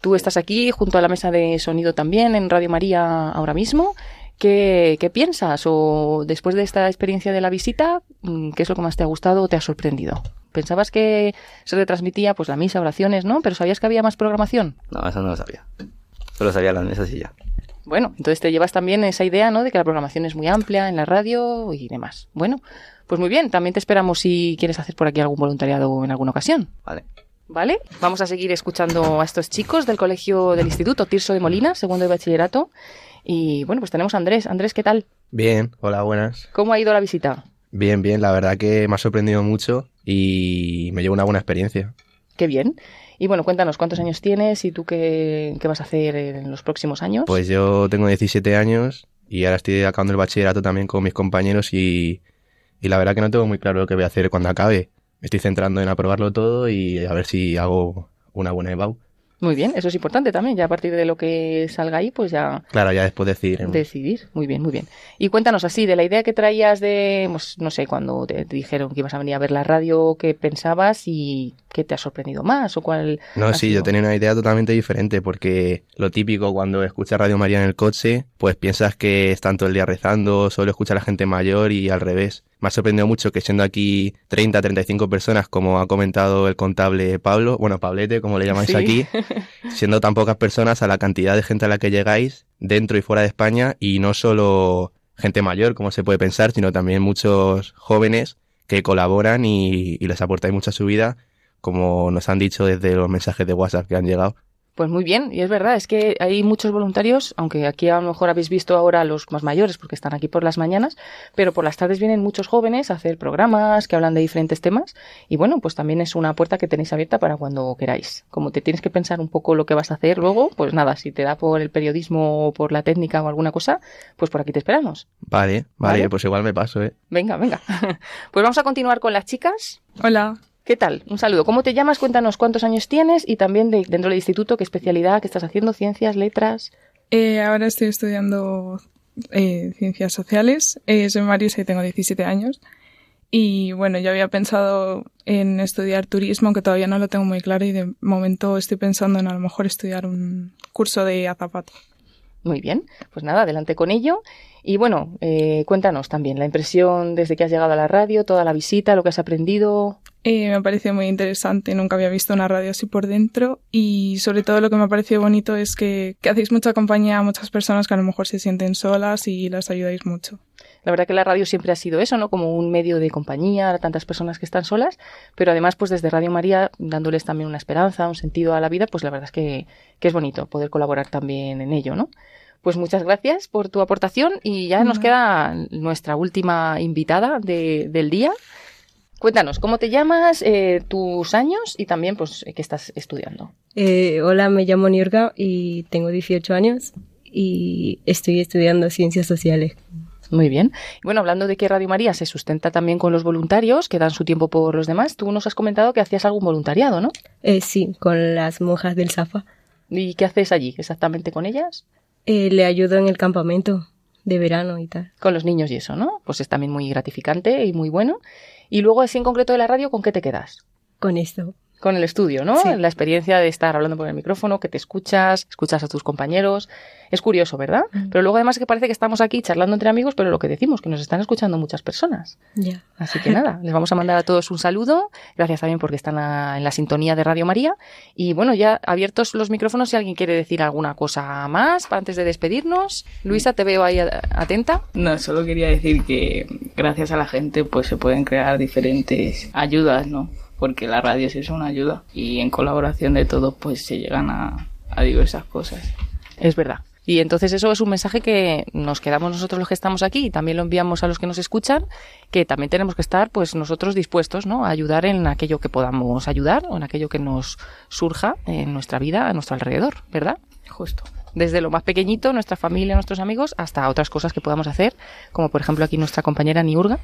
[SPEAKER 5] Tú estás aquí junto a la mesa de sonido también en Radio María ahora mismo. ¿Qué, qué piensas? O después de esta experiencia de la visita, mm, ¿qué es lo que más te ha gustado o te ha sorprendido? ¿Pensabas que se retransmitía pues la misa, oraciones, no? ¿Pero sabías que había más programación?
[SPEAKER 10] No, eso no lo sabía. Solo sabía las mesas y ya.
[SPEAKER 5] Bueno, entonces te llevas también esa idea, ¿no? De que la programación es muy amplia en la radio y demás. Bueno, pues muy bien, también te esperamos si quieres hacer por aquí algún voluntariado en alguna ocasión.
[SPEAKER 10] Vale.
[SPEAKER 5] ¿Vale? Vamos a seguir escuchando a estos chicos del colegio del Instituto Tirso de Molina, segundo de bachillerato. Y bueno, pues tenemos a Andrés. Andrés, ¿qué tal?
[SPEAKER 11] Bien, hola, buenas.
[SPEAKER 5] ¿Cómo ha ido la visita?
[SPEAKER 11] Bien, bien, la verdad que me ha sorprendido mucho y me llevo una buena experiencia.
[SPEAKER 5] Qué bien. Y bueno, cuéntanos cuántos años tienes y tú qué, qué vas a hacer en los próximos años.
[SPEAKER 11] Pues yo tengo 17 años y ahora estoy acabando el bachillerato también con mis compañeros y, y la verdad que no tengo muy claro lo que voy a hacer cuando acabe. Me estoy centrando en aprobarlo todo y a ver si hago una buena EBAU.
[SPEAKER 5] Muy bien, eso es importante también. Ya a partir de lo que salga ahí, pues ya
[SPEAKER 11] Claro, ya después decir. em,
[SPEAKER 5] decidir. Muy bien, muy bien. Y cuéntanos así, de la idea que traías de, pues, no sé, cuando te, te dijeron que ibas a venir a ver la radio, qué pensabas y qué te ha sorprendido más o cuál...
[SPEAKER 11] No, sí,
[SPEAKER 5] sido?
[SPEAKER 11] yo tenía una idea totalmente diferente porque lo típico cuando escuchas Radio María en el coche, pues piensas que están todo el día rezando, solo escucha a la gente mayor y al revés. Me ha sorprendido mucho que siendo aquí 30, 35 personas, como ha comentado el contable Pablo, bueno, Pablete, como le llamáis
[SPEAKER 5] Sí.
[SPEAKER 11] aquí, [laughs] siendo tan pocas personas a la cantidad de gente a la que llegáis dentro y fuera de España y no solo gente mayor, como se puede pensar, sino también muchos jóvenes que colaboran y, y les aportáis mucho a su vida, como nos han dicho desde los mensajes de WhatsApp que han llegado.
[SPEAKER 5] Pues muy bien, y es verdad, es que hay muchos voluntarios, aunque aquí a lo mejor habéis visto ahora a los más mayores porque están aquí por las mañanas, pero por las tardes vienen muchos jóvenes a hacer programas que hablan de diferentes temas y bueno, pues también es una puerta que tenéis abierta para cuando queráis. Como te tienes que pensar un poco lo que vas a hacer luego, pues nada, si te da por el periodismo o por la técnica o alguna cosa, pues por aquí te esperamos.
[SPEAKER 11] Vale, vale,
[SPEAKER 5] Vale.
[SPEAKER 11] pues igual me paso, ¿eh?
[SPEAKER 5] Venga, venga. [laughs] Pues vamos a continuar con las chicas.
[SPEAKER 12] Hola.
[SPEAKER 5] ¿Qué tal? Un saludo. ¿Cómo te llamas? Cuéntanos cuántos años tienes y también de- dentro del instituto qué especialidad, qué estás haciendo, ciencias, letras.
[SPEAKER 12] Eh, ahora estoy estudiando eh, ciencias sociales. Eh, soy Marius y tengo 17 años. Y bueno, yo había pensado en estudiar turismo, aunque todavía no lo tengo muy claro y de momento estoy pensando en a lo mejor estudiar un curso de azafato.
[SPEAKER 5] Muy bien, pues nada, adelante con ello. Y bueno, eh, cuéntanos también la impresión desde que has llegado a la radio, toda la visita, lo que has aprendido.
[SPEAKER 12] Eh, me parece muy interesante, nunca había visto una radio así por dentro y sobre todo lo que me ha parecido bonito es que, que hacéis mucha compañía a muchas personas que a lo mejor se sienten solas y las ayudáis mucho.
[SPEAKER 5] La verdad que la radio siempre ha sido eso, ¿no? Como un medio de compañía a tantas personas que están solas, pero además, pues desde Radio María, dándoles también una esperanza, un sentido a la vida, pues la verdad es que, que es bonito poder colaborar también en ello, ¿no? Pues muchas gracias por tu aportación y ya nos
[SPEAKER 12] Vale.
[SPEAKER 5] queda nuestra última invitada de- del día. Cuéntanos, ¿cómo te llamas, eh, tus años y también, pues, eh, qué estás estudiando?
[SPEAKER 13] Eh, hola, me llamo Niurka y tengo 18 años y estoy estudiando ciencias sociales.
[SPEAKER 5] Muy bien. Bueno, hablando de que Radio María se sustenta también con los voluntarios que dan su tiempo por los demás, tú nos has comentado que hacías algún voluntariado, ¿no?
[SPEAKER 13] Eh, sí, con las monjas del Safa.
[SPEAKER 5] ¿Y qué haces allí exactamente con ellas?
[SPEAKER 13] Eh, le ayudo en el campamento de verano y tal.
[SPEAKER 5] Con los niños y eso, ¿no? Pues es también muy gratificante y muy bueno. Y luego, así en concreto de la radio, ¿con qué te quedas?
[SPEAKER 13] Con esto.
[SPEAKER 5] Con el estudio, ¿no?
[SPEAKER 13] Sí.
[SPEAKER 5] La experiencia de estar hablando por el micrófono, que te escuchas, escuchas a tus compañeros. Es curioso, ¿verdad? Pero luego además que parece que estamos aquí charlando entre amigos, pero lo que decimos, que nos están escuchando muchas personas.
[SPEAKER 13] Ya.
[SPEAKER 5] Así que nada, les vamos a mandar a todos un saludo. Gracias también porque están a- en la sintonía de Radio María. Y bueno, ya abiertos los micrófonos si alguien quiere decir alguna cosa más antes de despedirnos. Luisa, te veo ahí atenta.
[SPEAKER 6] No, solo quería decir que gracias a la gente pues se pueden crear diferentes ayudas, ¿no? Porque la radio sí es una ayuda y en colaboración de todos pues se llegan a, a diversas cosas.
[SPEAKER 5] Es verdad. Y entonces eso es un mensaje que nos quedamos nosotros los que estamos aquí y también lo enviamos a los que nos escuchan, que también tenemos que estar pues nosotros dispuestos, ¿no? A ayudar en aquello que podamos ayudar o en aquello que nos surja en nuestra vida, a nuestro alrededor, ¿verdad?
[SPEAKER 6] Justo.
[SPEAKER 5] Desde lo más pequeñito, nuestra familia, nuestros amigos, hasta otras cosas que podamos hacer, como por ejemplo aquí nuestra compañera Niurga,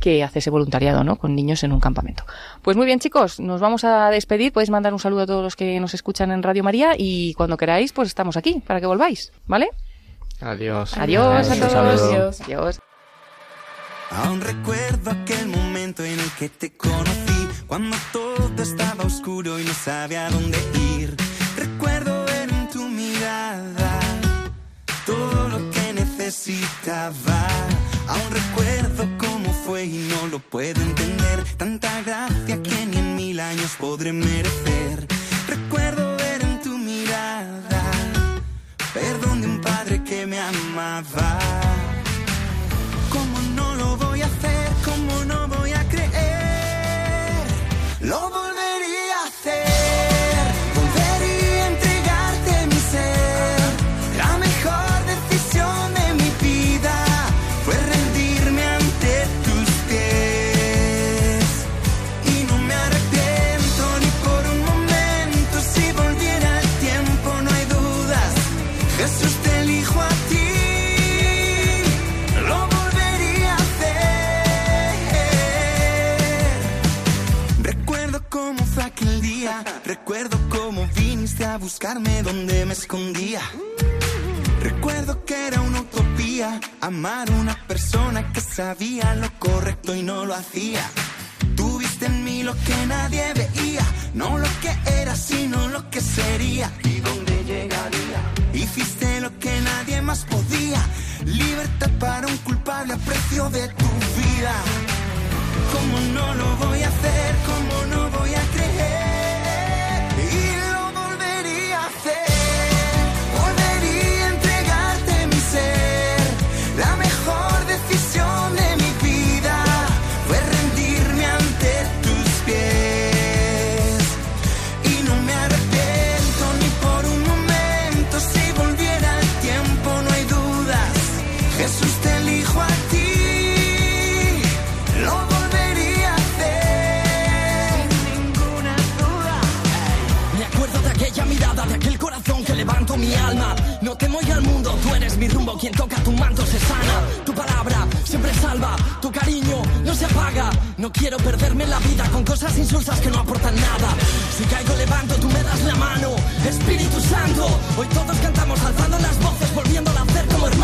[SPEAKER 5] que hace ese voluntariado, ¿no? Con niños en un campamento. Pues muy bien, chicos, nos vamos a despedir. Podéis mandar un saludo a todos los que nos escuchan en Radio María y cuando queráis, pues estamos aquí para que volváis, ¿vale?
[SPEAKER 11] Adiós.
[SPEAKER 5] Adiós a
[SPEAKER 11] Un
[SPEAKER 5] todos. Adiós. Adiós.
[SPEAKER 14] Aún recuerdo aquel momento en el que te conocí, cuando todo estaba oscuro y no sabía a dónde ir. Recuerdo ver en tu mirada todo lo que necesitaba. Aún recuerdo fue y no lo puedo entender. Tanta gracia que ni en mil años podré merecer. Recuerdo ver en tu mirada perdón de un padre que me amaba. Buscarme donde me escondía. Recuerdo que era una utopía amar a una persona que sabía lo correcto y no lo hacía. Tuviste en mí lo que nadie veía, no lo que era, sino lo que sería y dónde llegaría. Hiciste lo que nadie más podía, libertad para un culpable a precio de tu vida. como no lo voy a hacer, como no voy a creer.
[SPEAKER 15] Quien toca tu manto se sana. Tu palabra siempre salva, tu cariño no se apaga. No quiero perderme la vida con cosas insulsas que no aportan nada. Si caigo levanto, tú me das la mano. Espíritu Santo, hoy todos cantamos alzando las voces, volviendo a hacer como.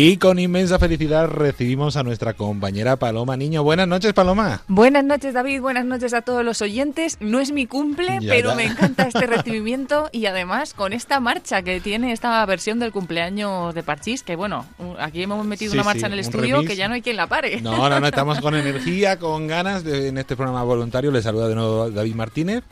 [SPEAKER 15] Y
[SPEAKER 1] con inmensa felicidad recibimos a nuestra compañera Paloma Niño. Buenas noches, Paloma.
[SPEAKER 5] Buenas noches, David. Buenas noches a todos los oyentes. No es mi cumple,
[SPEAKER 1] Ya,
[SPEAKER 5] pero me encanta este recibimiento y además con esta marcha que tiene esta versión del cumpleaños de Parchís, que bueno, aquí hemos metido
[SPEAKER 1] Sí,
[SPEAKER 5] una marcha
[SPEAKER 1] sí,
[SPEAKER 5] en el estudio que ya no hay quien la pare.
[SPEAKER 1] No, no, no, estamos [laughs] con energía, con ganas de- en este programa voluntario. Les saluda de nuevo David Martínez.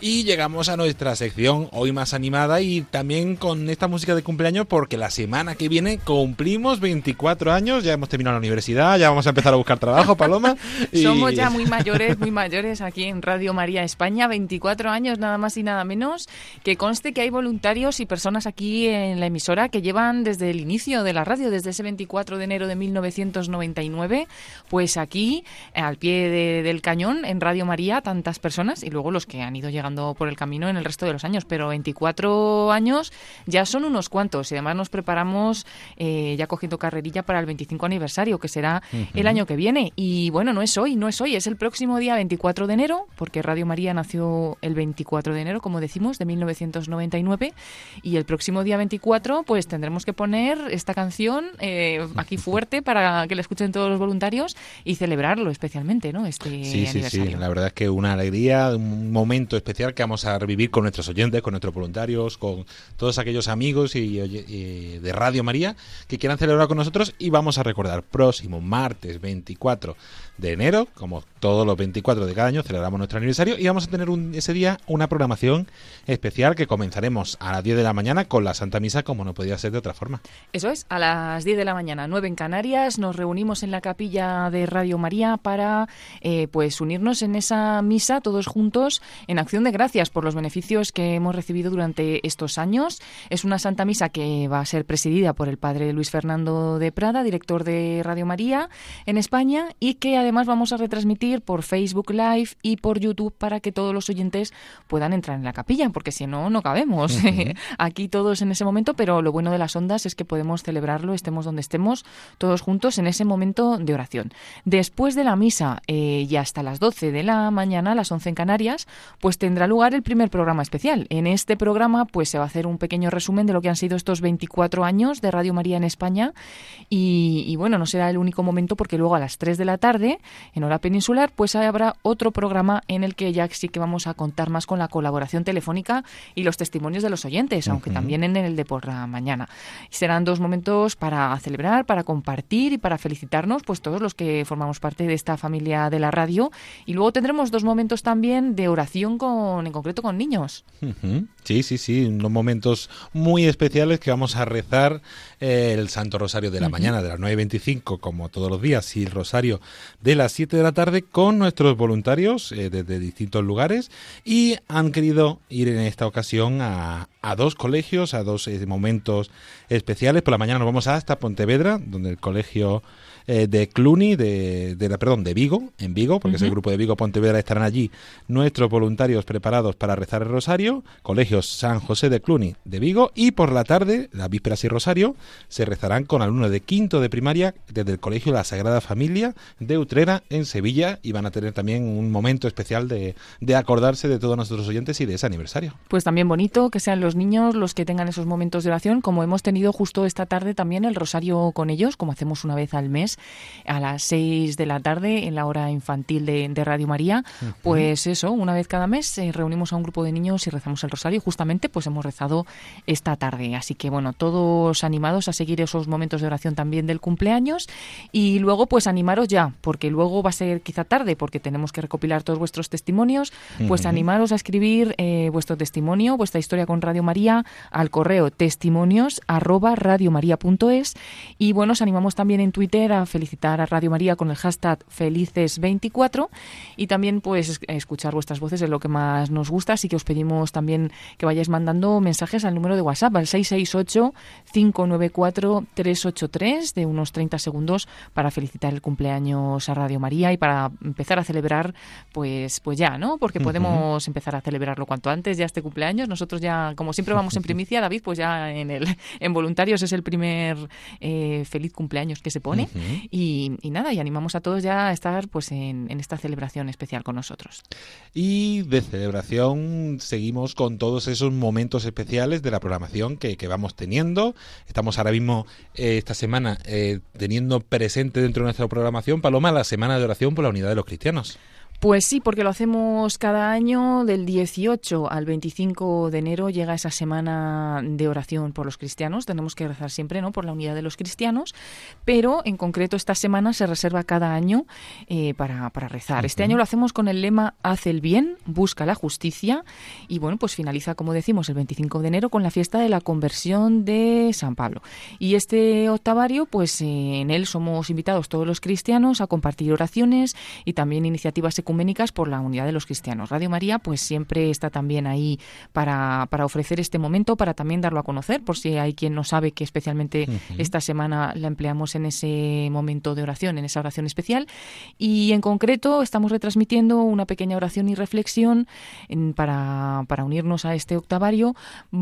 [SPEAKER 1] Y llegamos a nuestra sección hoy más animada y también con esta música de cumpleaños porque la semana que viene cumplimos 24 años, ya hemos terminado la universidad, ya vamos a empezar a buscar trabajo, Paloma. [laughs] y-
[SPEAKER 5] Somos ya muy mayores, muy mayores aquí en Radio María España, 24 años nada más y nada menos. Que conste que hay voluntarios y personas aquí en la emisora que llevan desde el inicio de la radio, desde ese 24 de enero de 1999, pues aquí al pie de- del cañón en Radio María tantas personas y luego los que han ido llegando por el camino en el resto de los años, pero 24 años ya son unos cuantos y además nos preparamos eh, ya cogiendo carrerilla para el 25 aniversario que será el
[SPEAKER 16] Ujú.
[SPEAKER 5] año que viene. Y bueno, no es hoy, no es hoy, es el próximo día 24 de enero, porque Radio María nació el 24 de enero, como decimos, de 1999. Y el próximo día 24, pues tendremos que poner esta canción eh, aquí fuerte [laughs] para que la escuchen todos los voluntarios y celebrarlo especialmente, ¿no? Este
[SPEAKER 1] Sí, sí, sí,
[SPEAKER 5] aniversario.
[SPEAKER 1] la verdad es que una alegría, un momento especial que vamos a revivir con nuestros oyentes, con nuestros voluntarios, con todos aquellos amigos y, y de Radio María que quieran celebrar con nosotros y vamos a recordar próximo martes 24 de enero, como todos los 24 de cada año, celebramos nuestro aniversario y vamos a tener un- ese día una programación especial que comenzaremos a las 10 de la mañana con la Santa Misa como no podía ser de otra forma.
[SPEAKER 5] Eso es, a las 10 de la mañana, 9 en Canarias, nos reunimos en la capilla de Radio María para eh, pues unirnos en esa misa todos juntos en acción de gracias por los beneficios que hemos recibido durante estos años. Es una Santa Misa que va a ser presidida por el padre Luis Fernando de Prada, director de Radio María en España, y que además vamos a retransmitir por Facebook Live y por YouTube para que todos los oyentes puedan entrar en la capilla, porque si no, no cabemos [laughs] aquí todos en ese momento, pero lo bueno de las ondas es que podemos celebrarlo, estemos donde estemos, todos juntos en ese momento de oración. Después de la misa eh, y hasta las 12 de la mañana, las 11 en Canarias, pues tendrá lugar el primer programa especial. En este programa pues se va a hacer un pequeño resumen de lo que han sido estos 24 años de Radio María en España y, y bueno, no será el único momento porque luego a las 3 de la tarde en hora peninsular pues habrá otro programa en el que ya sí que vamos a contar más con la colaboración telefónica y los testimonios de los oyentes, aunque también en el de por la mañana. Serán dos momentos para celebrar, para compartir y para felicitarnos pues todos los que formamos parte de esta familia de la radio y luego tendremos dos momentos también de oración con en concreto con niños.
[SPEAKER 1] Sí, sí, sí, unos momentos muy especiales que vamos a rezar eh, el Santo Rosario de la mañana, de las 9.25, como todos los días, y el Rosario de las 7 de la tarde con nuestros voluntarios eh, desde distintos lugares y han querido ir en esta ocasión a, a dos colegios, a dos eh, momentos especiales. Por la mañana nos vamos hasta Pontevedra, donde el colegio eh, de Cluny, de, de la, perdón, de Vigo, en Vigo, porque es el grupo de Vigo Pontevedra, estarán allí nuestros voluntarios preparados para rezar el rosario, colegios San José de Cluny de Vigo, y por la tarde, las vísperas y rosario, se rezarán con alumnos de quinto de primaria desde el colegio La Sagrada Familia de Utrera en Sevilla, y van a tener también un momento especial de, de acordarse de todos nuestros oyentes y de ese aniversario.
[SPEAKER 5] Pues también bonito que sean los niños los que tengan esos momentos de oración, como hemos tenido justo esta tarde también el rosario con ellos, como hacemos una vez al mes a las 6 de la tarde en la hora infantil de, de Radio María. Pues eso, una vez cada mes eh, reunimos a un grupo de niños y rezamos el rosario. y Justamente pues hemos rezado esta tarde. Así que bueno, todos animados a seguir esos momentos de oración también del cumpleaños y luego pues animaros ya, porque luego va a ser quizá tarde porque tenemos que recopilar todos vuestros testimonios. Pues animaros a escribir eh, vuestro testimonio, vuestra historia con Radio María al correo testimonios arroba radiomaria.es y bueno, os animamos también en Twitter a felicitar a Radio María con el hashtag felices24 y también pues es- escuchar vuestras voces es lo que más nos gusta, así que os pedimos también que vayáis mandando mensajes al número de WhatsApp al 668-594-383 de unos 30 segundos para felicitar el cumpleaños a Radio María y para empezar a celebrar pues pues ya, ¿no? Porque podemos empezar a celebrarlo cuanto antes ya este cumpleaños. Nosotros ya, como siempre vamos en primicia, David, pues ya en el en voluntarios es el primer eh, feliz cumpleaños que se pone Y, y nada, y animamos a todos ya a estar pues en, en esta celebración especial con nosotros.
[SPEAKER 1] Y de celebración seguimos con todos esos momentos especiales de la programación que, que vamos teniendo. Estamos ahora mismo, eh, esta semana, eh, teniendo presente dentro de nuestra programación, Paloma, la Semana de Oración por la Unidad de los Cristianos.
[SPEAKER 5] Pues sí, porque lo hacemos cada año del 18 al 25 de enero llega esa semana de oración por los cristianos. Tenemos que rezar siempre, ¿no? Por la unidad de los cristianos, pero en concreto esta semana se reserva cada año eh, para, para rezar. Este año lo hacemos con el lema Haz el bien, busca la justicia y bueno, pues finaliza, como decimos, el 25 de enero con la fiesta de la conversión de San Pablo. Y este octavario, pues eh, en él somos invitados todos los cristianos a compartir oraciones y también iniciativas ecuménicas por la unidad de los cristianos. Radio María, pues siempre está también ahí para, para ofrecer este momento, para también darlo a conocer, por si hay quien no sabe que especialmente esta semana la empleamos en ese momento de oración, en esa oración especial. Y en concreto estamos retransmitiendo una pequeña oración y reflexión en- para, para unirnos a este octavario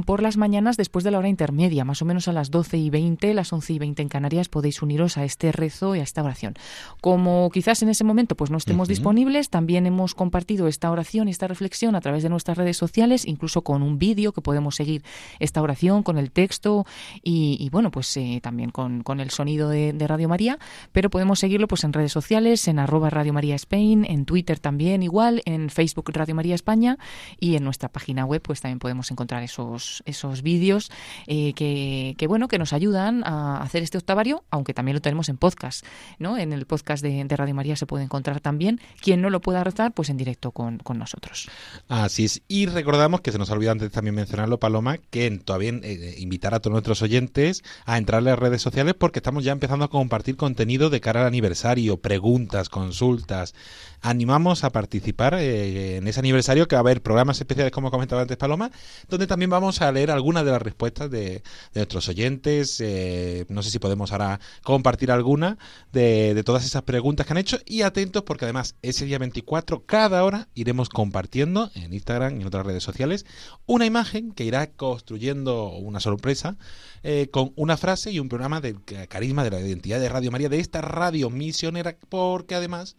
[SPEAKER 5] por las mañanas después de la hora intermedia, más o menos a las 12 y 20, las 11 y 20 en Canarias, podéis uniros a este rezo y a esta oración. Como quizás en ese momento pues no estemos
[SPEAKER 16] Ujú.
[SPEAKER 5] disponibles, también hemos compartido esta oración esta reflexión a través de nuestras redes sociales, incluso con un vídeo que podemos seguir esta oración con el texto y, bueno, pues eh, también con, el sonido de, Radio María, pero podemos seguirlo pues en redes sociales, en arroba Radio María Spain, en Twitter también igual, en Facebook Radio María España y en nuestra página web pues también podemos encontrar esos, esos vídeos eh, que, bueno, que nos ayudan a hacer este octavario, aunque también lo tenemos en podcast, ¿no? En el podcast de, de Radio María se puede encontrar también. Quien no lo pueda rezar, pues en directo con, con nosotros.
[SPEAKER 1] Así es. Y recordamos que se nos olvidó antes también mencionarlo, Paloma, que todavía eh, invitar a todos nuestros oyentes a entrar en las redes sociales porque estamos ya empezando a compartir contenido de cara al aniversario, preguntas, consultas. Animamos a participar eh, en ese aniversario que va a haber programas especiales, como comentaba antes Paloma, donde también vamos a leer algunas de las respuestas de, de nuestros oyentes. eh, no sé si podemos ahora compartir alguna de todas esas preguntas que han hecho y atentos porque además ese día 24 cada hora iremos compartiendo en Instagram y en otras redes sociales una imagen que irá construyendo una sorpresa eh, con una frase y un programa del ca- carisma de la identidad de Radio María de esta radio misionera porque además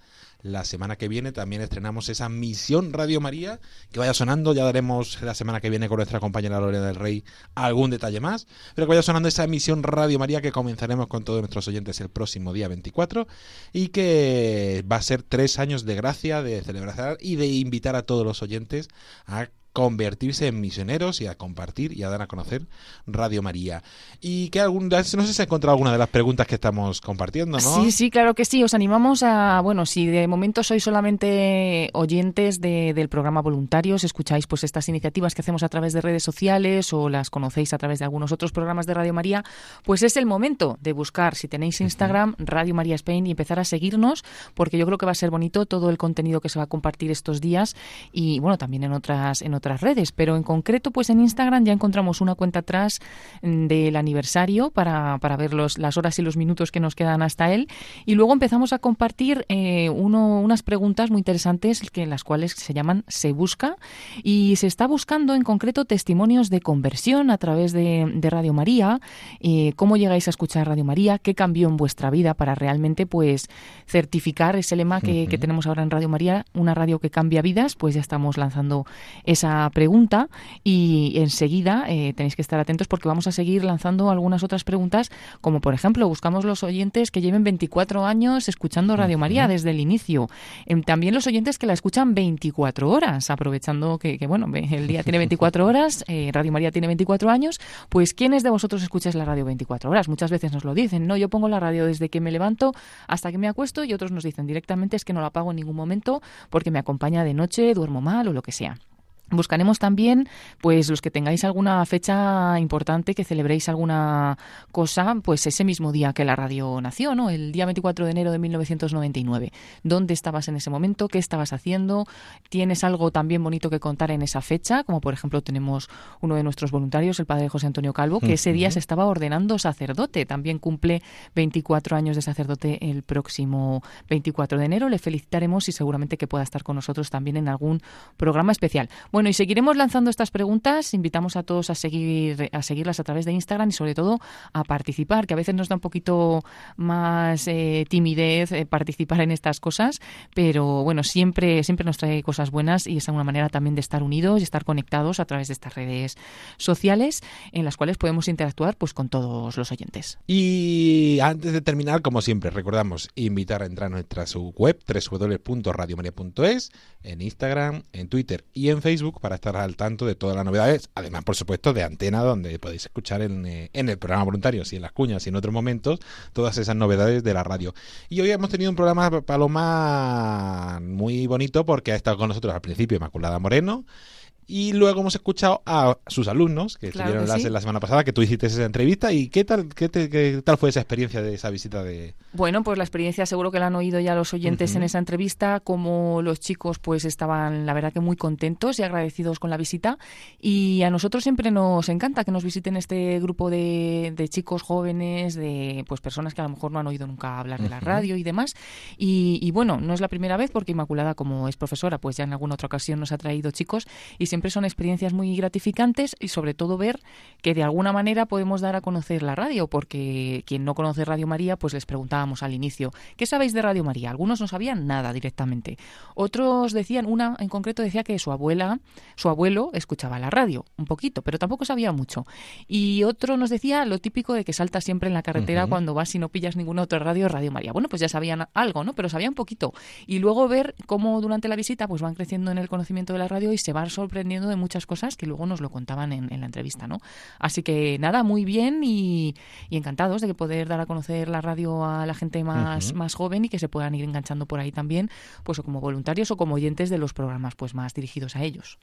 [SPEAKER 1] la semana que viene también estrenamos esa misión Radio María que vaya sonando. Ya daremos la semana que viene con nuestra compañera Lorena del Rey algún detalle más. Pero que vaya sonando esa misión Radio María que comenzaremos con todos nuestros oyentes el próximo día 24 y que va a ser tres años de gracia, de celebrar y de invitar a todos los oyentes a convertirse en misioneros y a compartir y a dar a conocer Radio María. Y que algún, no sé si se ha encontrado alguna de las preguntas que estamos compartiendo, ¿no?
[SPEAKER 5] Sí, sí, claro que sí. Os animamos a, bueno, si de momento sois solamente oyentes de, del programa voluntarios, escucháis pues estas iniciativas que hacemos a través de redes sociales o las conocéis a través de algunos otros programas de Radio María, pues es el momento de buscar, si tenéis Instagram, Radio María Spain y empezar a seguirnos, porque yo creo que va a ser bonito todo el contenido que se va a compartir estos días y bueno, también en otras en otras redes, pero en concreto pues en Instagram ya encontramos una cuenta atrás mm, del aniversario para, para ver los, las horas y los minutos que nos quedan hasta él. Y luego empezamos a compartir eh, uno, unas preguntas muy interesantes que las cuales se llaman Se Busca. Y se está buscando en concreto testimonios de conversión a través de, de Radio María, eh, cómo llegáis a escuchar Radio María, qué cambió en vuestra vida para realmente pues certificar ese lema que, que tenemos ahora en Radio María, una radio que cambia vidas, pues ya estamos lanzando esa pregunta y enseguida eh, tenéis que estar atentos porque vamos a seguir lanzando algunas otras preguntas, como por ejemplo, buscamos los oyentes que lleven 24 años escuchando Radio María desde el inicio. Em, también los oyentes que la escuchan 24 horas, aprovechando que, que, bueno, el día tiene 24 [laughs] horas, eh, Radio María tiene 24 años, pues ¿quiénes de vosotros escucháis la radio 24 horas? Muchas veces nos lo dicen, no, yo pongo la radio desde que me levanto hasta que me acuesto y otros nos dicen directamente es que no la apago en ningún momento porque me acompaña de noche, duermo mal o lo que sea. Buscaremos también, pues los que tengáis alguna fecha importante, que celebréis alguna cosa, pues ese mismo día que la radio nació, ¿no? El día 24 de enero de 1999. ¿Dónde estabas en ese momento? ¿Qué estabas haciendo? ¿Tienes algo también bonito que contar en esa fecha? Como por ejemplo tenemos uno de nuestros voluntarios, el padre José Antonio Calvo, que ese día se estaba ordenando sacerdote. También cumple 24 años de sacerdote el próximo 24 de enero. Le felicitaremos y seguramente que pueda estar con nosotros también en algún programa especial. Bueno, y seguiremos lanzando estas preguntas. Invitamos a todos a seguir a seguirlas a través de Instagram y sobre todo a participar, que a veces nos da un poquito más eh, timidez eh, participar en estas cosas, pero bueno, siempre siempre nos trae cosas buenas y es una manera también de estar unidos y estar conectados a través de estas redes sociales en las cuales podemos interactuar pues con todos los oyentes.
[SPEAKER 1] Y antes de terminar, como siempre, recordamos invitar a entrar a nuestra web www.radiomaria.es en Instagram, en Twitter y en Facebook para estar al tanto de todas las novedades, además, por supuesto, de Antena, donde podéis escuchar en, eh, el programa Voluntarios y en las cuñas y en otros momentos todas esas novedades de la radio. Y hoy hemos tenido un programa, Paloma, muy bonito porque ha estado con nosotros al principio Inmaculada Moreno. Y luego hemos escuchado a sus alumnos que
[SPEAKER 5] Claro
[SPEAKER 1] estuvieron
[SPEAKER 5] que
[SPEAKER 1] la,
[SPEAKER 5] sí.
[SPEAKER 1] la semana pasada, que tú hiciste esa entrevista. ¿Y qué tal, qué, te- qué tal fue esa experiencia de esa visita de,
[SPEAKER 5] Bueno, pues la experiencia seguro que la han oído ya los oyentes en esa entrevista, como los chicos pues estaban la verdad que muy contentos y agradecidos con la visita y a nosotros siempre nos encanta que nos visiten este grupo de, de chicos jóvenes, de pues personas que a lo mejor no han oído nunca hablar de la radio y demás y, y bueno, no es la primera vez porque Inmaculada como es profesora pues ya en alguna otra ocasión nos ha traído chicos y siempre son experiencias muy gratificantes y sobre todo ver que de alguna manera podemos dar a conocer la radio porque quien no conoce Radio María pues les preguntábamos al inicio ¿qué sabéis de Radio María? Algunos no sabían nada directamente. Otros decían, una en concreto decía que su abuela su abuelo escuchaba la radio un poquito pero tampoco sabía mucho. Y otro nos decía lo típico de que saltas siempre en la carretera cuando vas y no pillas ninguna otra radio Radio María. Bueno pues ya sabían algo ¿no? pero sabían poquito. Y luego ver cómo durante la visita pues van creciendo en el conocimiento de la radio y se van sorprendiendo de muchas cosas que luego nos lo contaban en, en la entrevista, ¿no? Así que nada, muy bien y, y encantados de que poder dar a conocer la radio a la gente más, más joven y que se puedan ir enganchando por ahí también, pues o como voluntarios o como oyentes de los programas pues más dirigidos a ellos.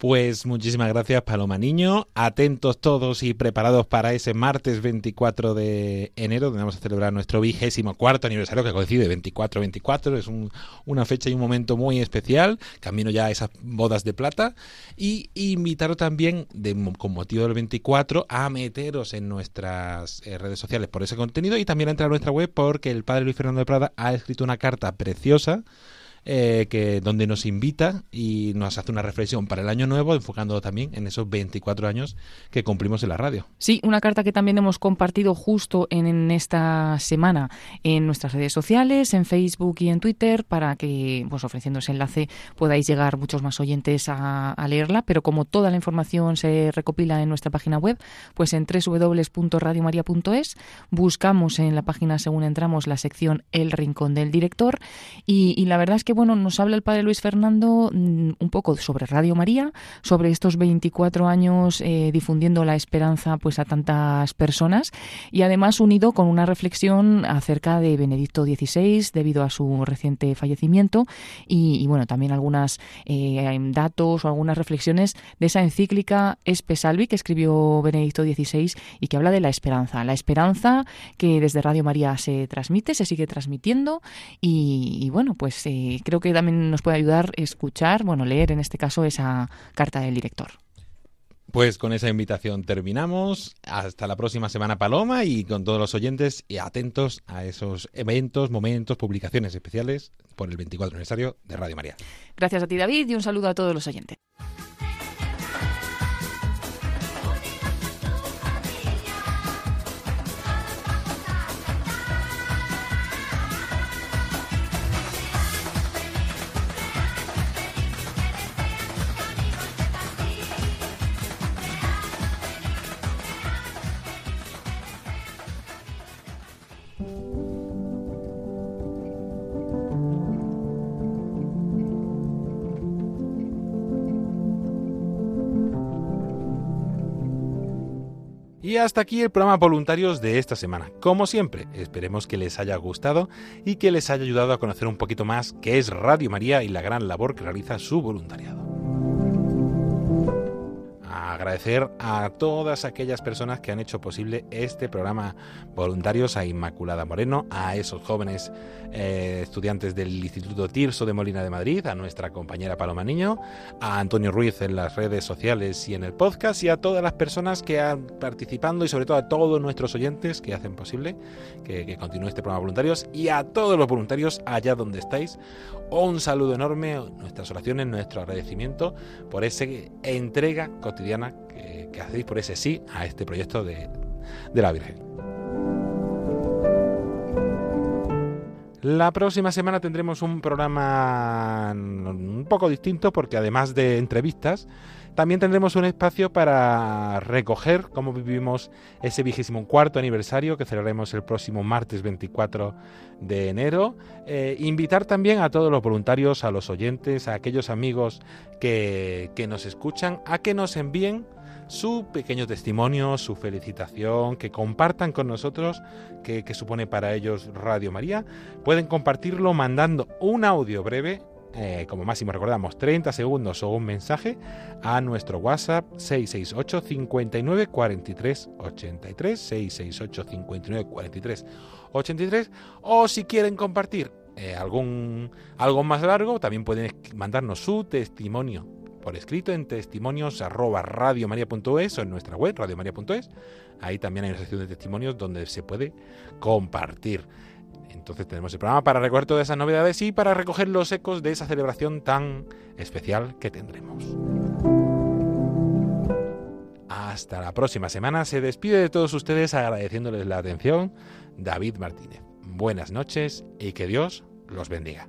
[SPEAKER 1] Pues muchísimas gracias, Paloma Niño. Atentos todos y preparados para ese martes 24 de enero, donde vamos a celebrar nuestro vigésimo cuarto aniversario, que coincide 24-24. Es un- una fecha y un momento muy especial. Camino ya a esas bodas de plata. Y invitaros también, de, con motivo del 24, a meteros en nuestras eh, redes sociales por ese contenido y también a entrar a nuestra web porque el padre Luis Fernando de Prada ha escrito una carta preciosa eh, que donde nos invita y nos hace una reflexión para el año nuevo, enfocando también en esos 24 años que cumplimos en la radio.
[SPEAKER 5] Sí, una carta que también hemos compartido justo en, esta semana en nuestras redes sociales, en Facebook y en Twitter, para que, pues ofreciendo ese enlace, podáis llegar muchos más oyentes a, leerla. Pero como toda la información se recopila en nuestra página web, pues en www.radiomaria.es buscamos en la página según entramos la sección El Rincón del Director y la verdad es que bueno nos habla el padre Luis Fernando mm, un poco sobre Radio María, sobre estos 24 años eh, difundiendo la esperanza pues a tantas personas y además unido con una reflexión acerca de Benedicto XVI debido a su reciente fallecimiento y, bueno también algunas eh, datos o algunas reflexiones de esa encíclica Espe Salvi que escribió Benedicto XVI y que habla de la esperanza, la esperanza que desde Radio María se transmite, se sigue transmitiendo y, y bueno, pues eh, creo que también nos puede ayudar escuchar, bueno, leer en este caso esa carta del director.
[SPEAKER 1] Pues con esa invitación terminamos. Hasta la próxima semana, Paloma, y con todos los oyentes y atentos a esos eventos, momentos, publicaciones especiales por el 24 aniversario de Radio María.
[SPEAKER 5] Gracias a ti, David, y un saludo a todos los oyentes.
[SPEAKER 1] Y hasta aquí el programa Voluntarios de esta semana. Como siempre, esperemos que les haya gustado y que les haya ayudado a conocer un poquito más qué es Radio María y la gran labor que realiza su voluntariado. Agradecer a todas aquellas personas que han hecho posible este programa voluntarios, a Inmaculada Moreno, a esos jóvenes eh, estudiantes del Instituto Tirso de Molina de Madrid, a nuestra compañera Paloma Niño, a Antonio Ruiz en las redes sociales y en el podcast y a todas las personas que han participando y sobre todo a todos nuestros oyentes que hacen posible que, que continúe este programa voluntarios y a todos los voluntarios allá donde estáis. Un saludo enorme, nuestras oraciones, nuestro agradecimiento por esa entrega cotidiana que, hacéis, por ese sí a este proyecto de, de la Virgen. La próxima semana tendremos un programa un poco distinto porque además de entrevistas, también tendremos un espacio para recoger cómo vivimos ese vigésimo cuarto aniversario que celebraremos el próximo martes 24 de enero. Eh, invitar también a todos los voluntarios, a los oyentes, a aquellos amigos que, que nos escuchan, a que nos envíen su pequeño testimonio, su felicitación, que compartan con nosotros qué supone para ellos Radio María. Pueden compartirlo mandando un audio breve eh, como máximo recordamos 30 segundos o un mensaje a nuestro WhatsApp 668 59 43 83 668 59 43 83 o si quieren compartir eh, algún algo más largo también pueden mandarnos su testimonio escrito en testimonios arroba radiomaria.es o en nuestra web radiomaria.es ahí también hay una sección de testimonios donde se puede compartir entonces tenemos el programa para recoger todas esas novedades y para recoger los ecos de esa celebración tan especial que tendremos. Hasta la próxima semana. Se despide de todos ustedes agradeciéndoles la atención David Martínez. Buenas noches y que Dios los bendiga.